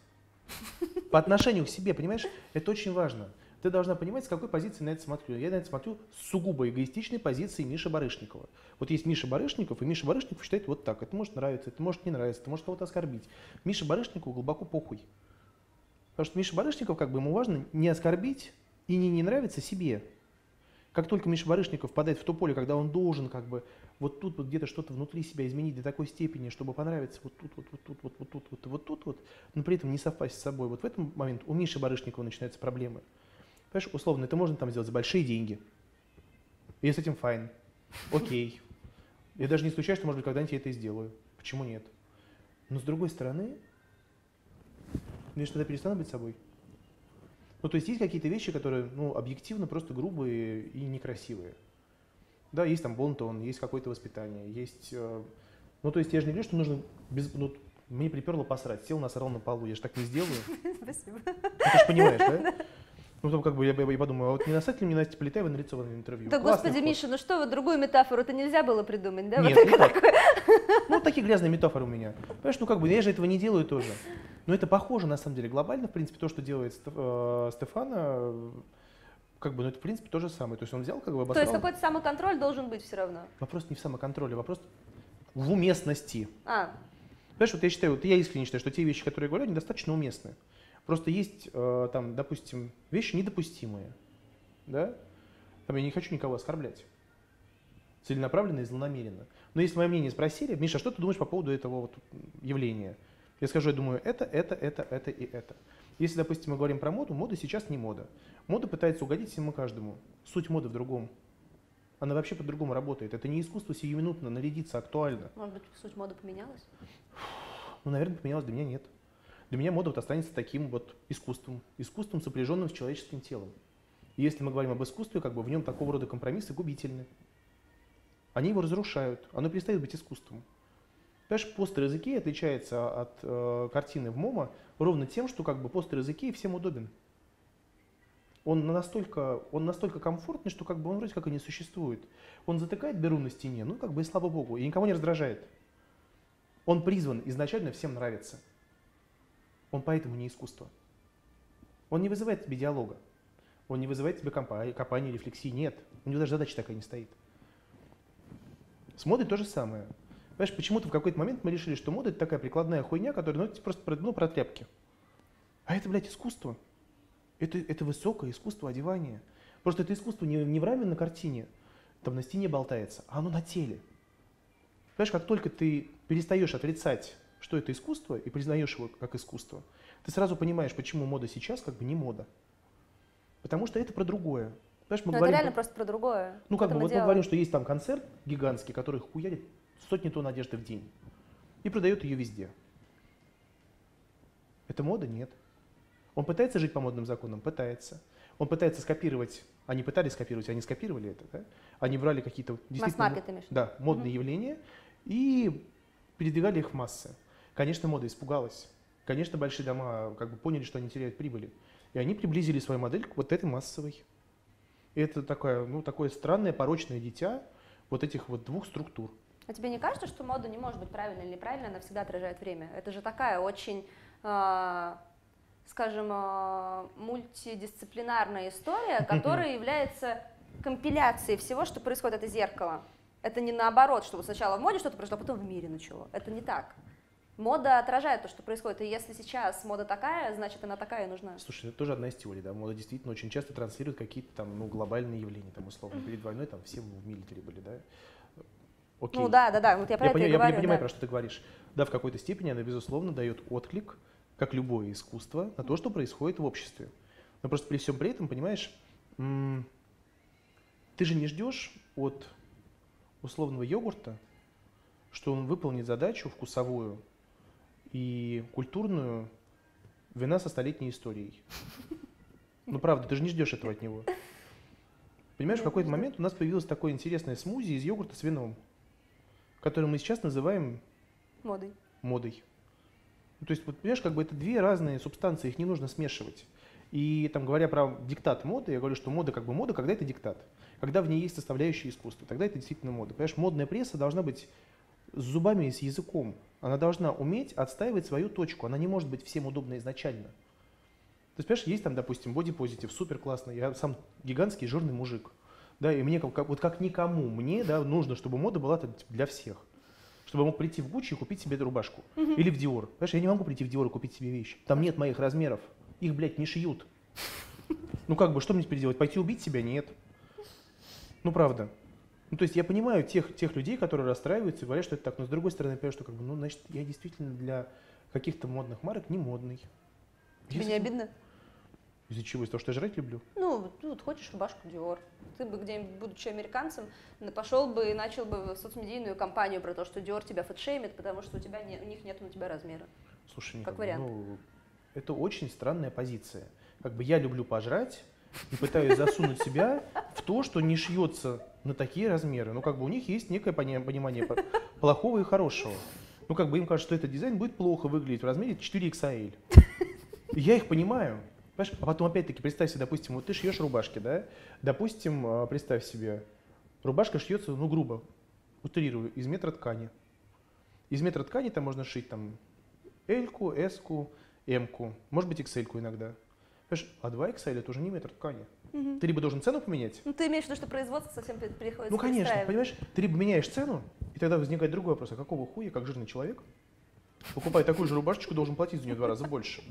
Speaker 2: По отношению к себе, понимаешь, это очень важно. Ты должна понимать, с какой позиции на это смотрю. Я на это смотрю с сугубо эгоистичной позиции Миши Барышникова. Вот есть Миша Барышников, и Миша Барышников считает вот так. Это может нравиться, это может не нравиться, это может кого-то оскорбить. Миша Барышникову глубоко похуй. Потому что Миша Барышников, как бы ему важно не оскорбить и не не нравиться себе. Как только Миша Барышников впадает в то поле, когда он должен как бы вот тут вот где-то что-то внутри себя изменить до такой степени, чтобы понравиться вот тут, вот, вот тут, вот, вот тут, вот, вот тут, вот, но при этом не совпасть с собой. Вот в этом момент у Миши Барышникова начинаются проблемы. Понимаешь, условно, это можно там сделать за большие деньги. И с этим файн. Окей. Я даже не исключаю, что, может быть, когда-нибудь я это и сделаю. Почему нет? Но с другой стороны, я что-то перестану быть собой. Ну, то есть есть какие-то вещи, которые, ну, объективно просто грубые и некрасивые. Да, есть там бонтон, есть какое-то воспитание, есть... Э, ну, то есть я же не говорю, что нужно... Без, ну, мне приперло посрать, сел, насрал на полу, я же так не сделаю.
Speaker 1: Спасибо.
Speaker 2: Ну, ты же понимаешь, да? Ну, там как бы я, я, я подумал, а вот не насрать ли мне Настя Полетаева на лицо в интервью?
Speaker 1: Да, Классный господи, ход. Миша, ну что, вот другую метафору-то нельзя было придумать, да?
Speaker 2: Нет,
Speaker 1: вот
Speaker 2: ну, так. ну, такие грязные метафоры у меня. Понимаешь, ну как бы я же этого не делаю тоже. Но это похоже, на самом деле, глобально, в принципе, то, что делает э, Стефана, как бы, ну это в принципе то же самое. То есть он взял как бы обосрал.
Speaker 1: То есть какой-то самоконтроль должен быть все равно?
Speaker 2: Вопрос не в самоконтроле, вопрос в уместности.
Speaker 1: А.
Speaker 2: Знаешь, вот я считаю, вот я искренне считаю, что те вещи, которые я говорю, недостаточно уместны. Просто есть э, там, допустим, вещи недопустимые. Да? Там я не хочу никого оскорблять. целенаправленно и злонамеренно. Но если мое мнение спросили, Миша, что ты думаешь по поводу этого вот явления? Я скажу, я думаю, это, это, это, это и это. Если, допустим, мы говорим про моду, мода сейчас не мода. Мода пытается угодить всему каждому. Суть моды в другом. Она вообще по-другому работает. Это не искусство сиюминутно нарядиться актуально.
Speaker 1: Может быть, суть моды поменялась?
Speaker 2: Ну, наверное, поменялась, для меня нет. Для меня мода вот останется таким вот искусством. Искусством, сопряженным с человеческим телом. И если мы говорим об искусстве, как бы в нем такого рода компромиссы губительны. Они его разрушают. Оно перестает быть искусством. Понимаешь, постер языки отличается от э, картины в МОМА ровно тем, что как бы постер языки всем удобен. Он настолько, он настолько комфортный, что как бы он вроде как и не существует. Он затыкает беру на стене, ну как бы и слава богу, и никого не раздражает. Он призван изначально всем нравиться. Он поэтому не искусство. Он не вызывает тебе диалога. Он не вызывает тебе компании, компании рефлексии. Нет. У него даже задача такая не стоит. С модой то же самое. Понимаешь, почему-то в какой-то момент мы решили, что мода это такая прикладная хуйня, которая, ну, это просто про, ну, про тряпки. А это, блядь, искусство. Это, это высокое искусство одевания. Просто это искусство не, не в раме на картине, там на стене болтается, а оно на теле. Понимаешь, как только ты перестаешь отрицать, что это искусство, и признаешь его как искусство, ты сразу понимаешь, почему мода сейчас как бы не мода. Потому что это про другое.
Speaker 1: Понимаешь, мы Но говорим, это реально про... просто про другое.
Speaker 2: Ну как бы, вот мы говорим, что есть там концерт гигантский, который хуярит сотни тонн одежды в день и продает ее везде. Это мода? Нет. Он пытается жить по модным законам? Пытается. Он пытается скопировать, они пытались скопировать, они скопировали это, да? Они брали какие-то
Speaker 1: действительно
Speaker 2: да, модные угу. явления и передвигали их в массы. Конечно, мода испугалась. Конечно, большие дома как бы поняли, что они теряют прибыли. И они приблизили свою модель к вот этой массовой. И это такое, ну, такое странное, порочное дитя вот этих вот двух структур.
Speaker 1: А тебе не кажется, что мода не может быть правильной или неправильной, она всегда отражает время? Это же такая очень, э, скажем, э, мультидисциплинарная история, которая является компиляцией всего, что происходит, это зеркало. Это не наоборот, что сначала в моде что-то произошло, а потом в мире начало. Это не так. Мода отражает то, что происходит. И если сейчас мода такая, значит, она такая и нужна.
Speaker 2: Слушай, это тоже одна из теорий, да. Мода действительно очень часто транслирует какие-то там, ну, глобальные явления, там, условно. Перед войной там все в милитаре были, да.
Speaker 1: Окей. Ну да, да, да, вот я про
Speaker 2: я
Speaker 1: это
Speaker 2: пони-
Speaker 1: и говорю.
Speaker 2: Я понимаю, да. про что ты говоришь. Да, в какой-то степени она, безусловно, дает отклик, как любое искусство, на то, что происходит в обществе. Но просто при всем при этом, понимаешь, ты же не ждешь от условного йогурта, что он выполнит задачу вкусовую и культурную вина со столетней историей. Ну правда, ты же не ждешь этого от него. Понимаешь, в какой-то момент у нас появилось такое интересное смузи из йогурта с вином который мы сейчас называем
Speaker 1: модой.
Speaker 2: модой. Ну, то есть, вот, понимаешь, как бы это две разные субстанции, их не нужно смешивать. И там, говоря про диктат моды, я говорю, что мода как бы мода, когда это диктат. Когда в ней есть составляющая искусства, тогда это действительно мода. Понимаешь, модная пресса должна быть с зубами и с языком. Она должна уметь отстаивать свою точку. Она не может быть всем удобна изначально. То есть, понимаешь, есть там, допустим, бодипозитив, супер классно. Я сам гигантский жирный мужик. Да, и мне, как, вот как никому, мне да, нужно, чтобы мода была типа, для всех. Чтобы я мог прийти в Гуччи и купить себе эту рубашку. Угу. Или в Диор. Понимаешь, я не могу прийти в Диор и купить себе вещи. Там нет моих размеров. Их, блядь, не шьют. Ну как бы, что мне теперь делать? Пойти убить себя? Нет. Ну правда. Ну, то есть я понимаю тех, тех людей, которые расстраиваются и говорят, что это так, но с другой стороны, я понимаю, что как бы, ну, значит, я действительно для каких-то модных марок не модный.
Speaker 1: Тебе не обидно?
Speaker 2: Из-за чего? Из-за того, что я жрать люблю?
Speaker 1: Ну, ты вот хочешь рубашку Dior. Ты бы где-нибудь, будучи американцем, пошел бы и начал бы соцмедийную кампанию про то, что Dior тебя фэтшеймит, потому что у тебя не, у них нет на тебя размера.
Speaker 2: Слушай, как вариант. Ну, это очень странная позиция. Как бы я люблю пожрать и пытаюсь засунуть себя в то, что не шьется на такие размеры. Ну, как бы у них есть некое понимание плохого и хорошего. Ну, как бы им кажется, что этот дизайн будет плохо выглядеть в размере 4XL. И я их понимаю. Понимаешь? А потом опять-таки представь себе, допустим, вот ты шьешь рубашки, да? Допустим, а, представь себе, рубашка шьется, ну, грубо, утрирую, из метра ткани. Из метра ткани там можно шить там L-ку, S-ку, M-ку, может быть XL-ку иногда. Понимаешь, а 2 XL это уже не метр ткани. Угу. Ты либо должен цену поменять.
Speaker 1: Ну, ты имеешь в виду, что производство совсем приходится
Speaker 2: Ну, конечно, понимаешь, ты либо меняешь цену, и тогда возникает другой вопрос, а какого хуя, как жирный человек, покупая такую же рубашечку, должен платить за нее в два раза больше.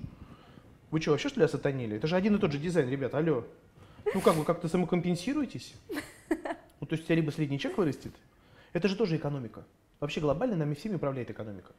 Speaker 2: Вы что, вообще что ли осатанили? Это же один и тот же дизайн, ребята, алло. Ну как, вы как-то самокомпенсируетесь? Ну то есть у тебя либо средний чек вырастет, это же тоже экономика. Вообще глобально нами всеми управляет экономика.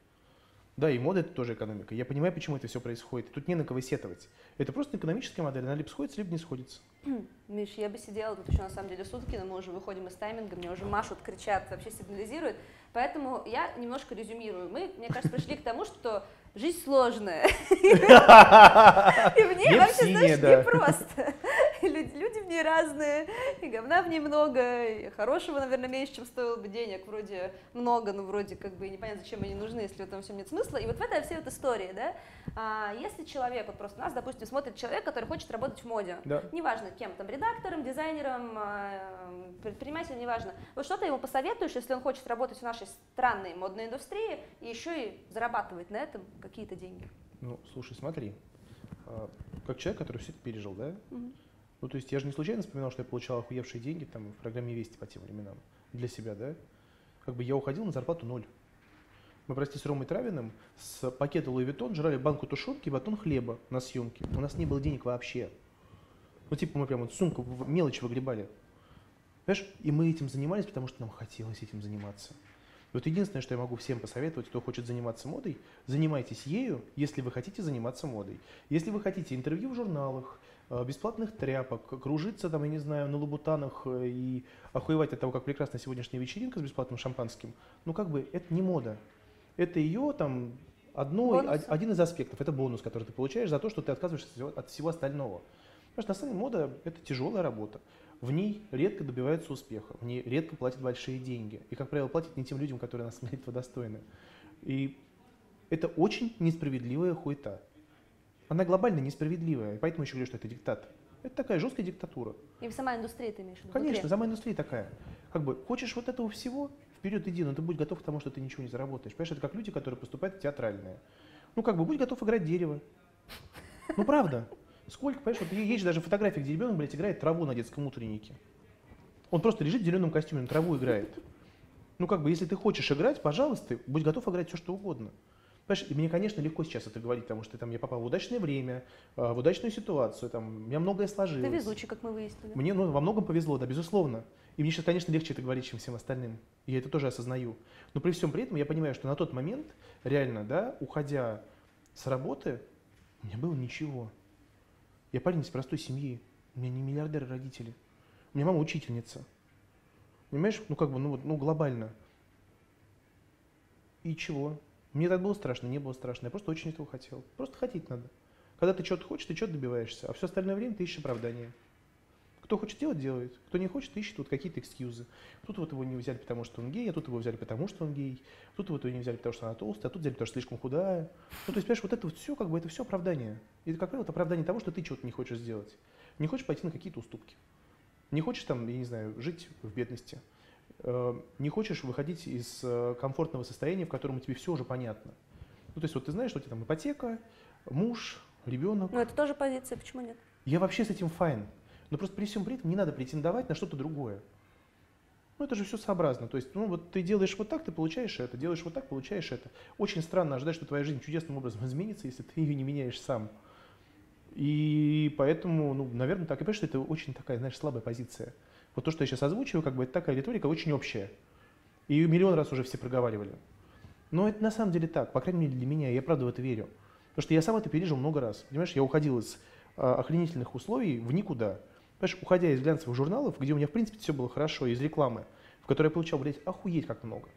Speaker 2: Да, и мода это тоже экономика. Я понимаю, почему это все происходит. Тут не на кого сетовать. Это просто экономическая модель. Она либо сходится, либо не сходится.
Speaker 1: Миш, я бы сидела тут еще на самом деле сутки, но мы уже выходим из тайминга, мне уже машут, кричат, вообще сигнализируют. Поэтому я немножко резюмирую. Мы, мне кажется, пришли к тому, что жизнь сложная. И в ней вообще, знаешь, непросто. Люди в ней разные, и говна в ней много, и хорошего, наверное, меньше, чем стоило бы денег. Вроде много, но вроде как бы непонятно, зачем они нужны, если в этом всем нет смысла. И вот в этой всей вот истории, да, а если человек, вот просто нас, допустим, смотрит человек, который хочет работать в моде, да. неважно кем, там, редактором, дизайнером, а, предпринимателем, неважно, вот что ты ему посоветуешь, если он хочет работать в нашей странной модной индустрии и еще и зарабатывать на этом какие-то деньги?
Speaker 2: Ну, слушай, смотри, а, как человек, который все это пережил, да, угу. Ну, то есть я же не случайно вспоминал, что я получал охуевшие деньги там в программе «Вести» по тем временам для себя, да, как бы я уходил на зарплату ноль мы, прости, с Ромой Травиным с пакета Louis Vuitton жрали банку тушенки и батон хлеба на съемке. У нас не было денег вообще. Ну, типа, мы прям вот сумку, мелочь выгребали. Понимаешь? И мы этим занимались, потому что нам хотелось этим заниматься. И вот единственное, что я могу всем посоветовать, кто хочет заниматься модой, занимайтесь ею, если вы хотите заниматься модой. Если вы хотите интервью в журналах, бесплатных тряпок, кружиться там, я не знаю, на лабутанах э, и охуевать от того, как прекрасна сегодняшняя вечеринка с бесплатным шампанским, ну как бы это не мода это ее там одно, один из аспектов, это бонус, который ты получаешь за то, что ты отказываешься от всего остального. Потому что на самом деле мода – это тяжелая работа. В ней редко добиваются успеха, в ней редко платят большие деньги. И, как правило, платят не тем людям, которые на самом деле этого достойны. И это очень несправедливая хуета. Она глобально несправедливая, и поэтому еще говорю, что это диктат. Это такая жесткая диктатура.
Speaker 1: И сама индустрия ты имеешь в виду?
Speaker 2: Конечно, сама индустрия такая. Как бы, хочешь вот этого всего, вперед иди, но ты будь готов к тому, что ты ничего не заработаешь. Понимаешь, это как люди, которые поступают в театральные. Ну, как бы, будь готов играть дерево. Ну, правда. Сколько, понимаешь, вот есть же даже фотографии, где ребенок, блядь, играет траву на детском утреннике. Он просто лежит в зеленом костюме, на траву играет. Ну, как бы, если ты хочешь играть, пожалуйста, будь готов играть все, что угодно. Понимаешь, мне, конечно, легко сейчас это говорить, потому что там, я попал в удачное время, а, в удачную ситуацию, там, у меня многое сложилось.
Speaker 1: Ты везучий, как мы выяснили.
Speaker 2: Мне ну, во многом повезло, да, безусловно. И мне сейчас, конечно, легче это говорить, чем всем остальным. И я это тоже осознаю. Но при всем при этом я понимаю, что на тот момент, реально, да, уходя с работы, у меня было ничего. Я парень из простой семьи. У меня не миллиардеры родители. У меня мама учительница. Понимаешь, ну как бы, ну вот, ну глобально. И чего? Мне так было страшно, не было страшно. Я просто очень этого хотел. Просто хотеть надо. Когда ты что-то хочешь, ты что-то добиваешься. А все остальное время ты ищешь оправдания. Кто хочет делать, делает. Кто не хочет, ищет вот какие-то экскьюзы. Тут вот его не взяли, потому что он гей, а тут его взяли, потому что он гей. Тут вот его не взяли, потому что она толстая, а тут взяли, потому что слишком худая. Ну, то есть, понимаешь, вот это вот все, как бы, это все оправдание. И это, как правило, это оправдание того, что ты чего-то не хочешь сделать. Не хочешь пойти на какие-то уступки. Не хочешь там, я не знаю, жить в бедности. Э, не хочешь выходить из э, комфортного состояния, в котором тебе все уже понятно. Ну, то есть вот ты знаешь, что у тебя там ипотека, муж, ребенок.
Speaker 1: Ну, это тоже позиция, почему нет?
Speaker 2: Я вообще с этим файн. Но просто при всем при этом не надо претендовать на что-то другое. Ну, это же все сообразно. То есть, ну, вот ты делаешь вот так, ты получаешь это, делаешь вот так, получаешь это. Очень странно ожидать, что твоя жизнь чудесным образом изменится, если ты ее не меняешь сам. И поэтому, ну, наверное, так. И понимаешь, что это очень такая, знаешь, слабая позиция. Вот то, что я сейчас озвучиваю, как бы это такая риторика очень общая. И миллион раз уже все проговаривали. Но это на самом деле так, по крайней мере для меня, я правда в это верю. Потому что я сам это пережил много раз. Понимаешь, я уходил из а, охренительных условий в никуда. Понимаешь, уходя из глянцевых журналов, где у меня, в принципе, все было хорошо, из рекламы, в которой я получал, блядь, охуеть как много.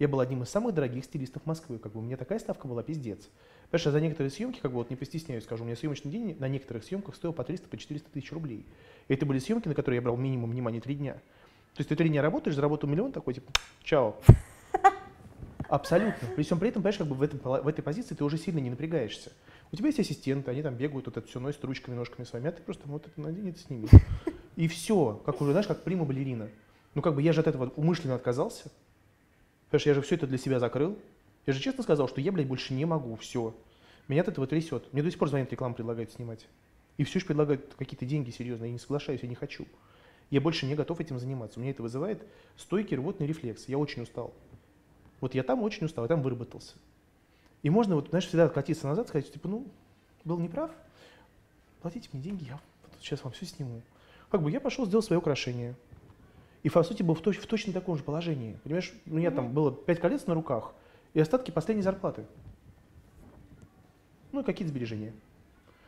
Speaker 2: Я был одним из самых дорогих стилистов Москвы, как бы у меня такая ставка была пиздец. Понимаешь, за некоторые съемки, как бы вот не постесняюсь, скажу, у меня съемочный день на некоторых съемках стоил по 300, по 400 тысяч рублей. И это были съемки, на которые я брал минимум внимания три дня. То есть ты три дня работаешь, заработал миллион, такой типа, чао. Абсолютно. При всем при этом, понимаешь, как бы в, этом, в этой позиции ты уже сильно не напрягаешься. У тебя есть ассистенты, они там бегают, вот это все носят ручками, ножками своими, а ты просто вот это надень, это сними. И все, как уже, знаешь, как прима балерина. Ну как бы я же от этого умышленно отказался. Понимаешь, я же все это для себя закрыл. Я же честно сказал, что я, блядь, больше не могу, все. Меня от этого трясет. Мне до сих пор звонят, рекламу предлагают снимать. И все еще предлагают какие-то деньги серьезные. Я не соглашаюсь, я не хочу. Я больше не готов этим заниматься. У меня это вызывает стойкий рвотный рефлекс. Я очень устал. Вот я там очень устал, я там выработался. И можно, вот, знаешь, всегда откатиться назад, сказать, типа, ну, был неправ, платите мне деньги, я вот сейчас вам все сниму. Как бы я пошел, сделал свое украшение. И, по сути, был в, точ- в точно таком же положении. Понимаешь, у меня там было 5 колец на руках и остатки последней зарплаты. Ну и какие-то сбережения.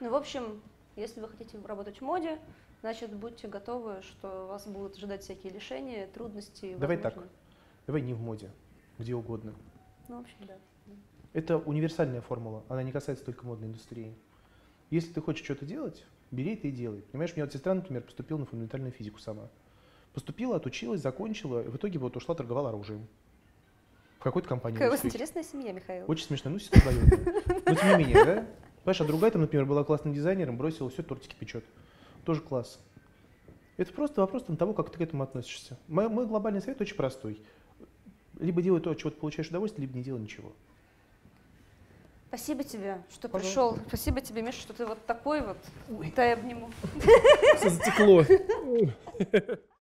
Speaker 1: Ну, в общем, если вы хотите работать в моде, значит, будьте готовы, что вас будут ожидать всякие лишения, трудности.
Speaker 2: Давай
Speaker 1: возможно-
Speaker 2: так. Давай не в моде, где угодно.
Speaker 1: Ну, в общем, да.
Speaker 2: Это универсальная формула, она не касается только модной индустрии. Если ты хочешь что-то делать, бери это и делай. Понимаешь, у меня вот сестра, например, поступила на фундаментальную физику сама. Поступила, отучилась, закончила, и в итоге вот ушла, торговала оружием. В какой-то компании.
Speaker 1: Какая у вас интересная семья, Михаил.
Speaker 2: Очень смешно, ну, сестра. Но тем не менее, да? Понимаешь, а другая там, например, была классным дизайнером, бросила все, тортики печет. Тоже класс. Это просто вопрос там, того, как ты к этому относишься. Мой, мой глобальный совет очень простой. Либо делай то, от чего ты получаешь удовольствие, либо не делай ничего.
Speaker 1: Спасибо тебе, что
Speaker 2: Пожалуйста.
Speaker 1: пришел. Спасибо тебе, Миша, что ты вот такой вот. Дай обниму.
Speaker 2: Затекло.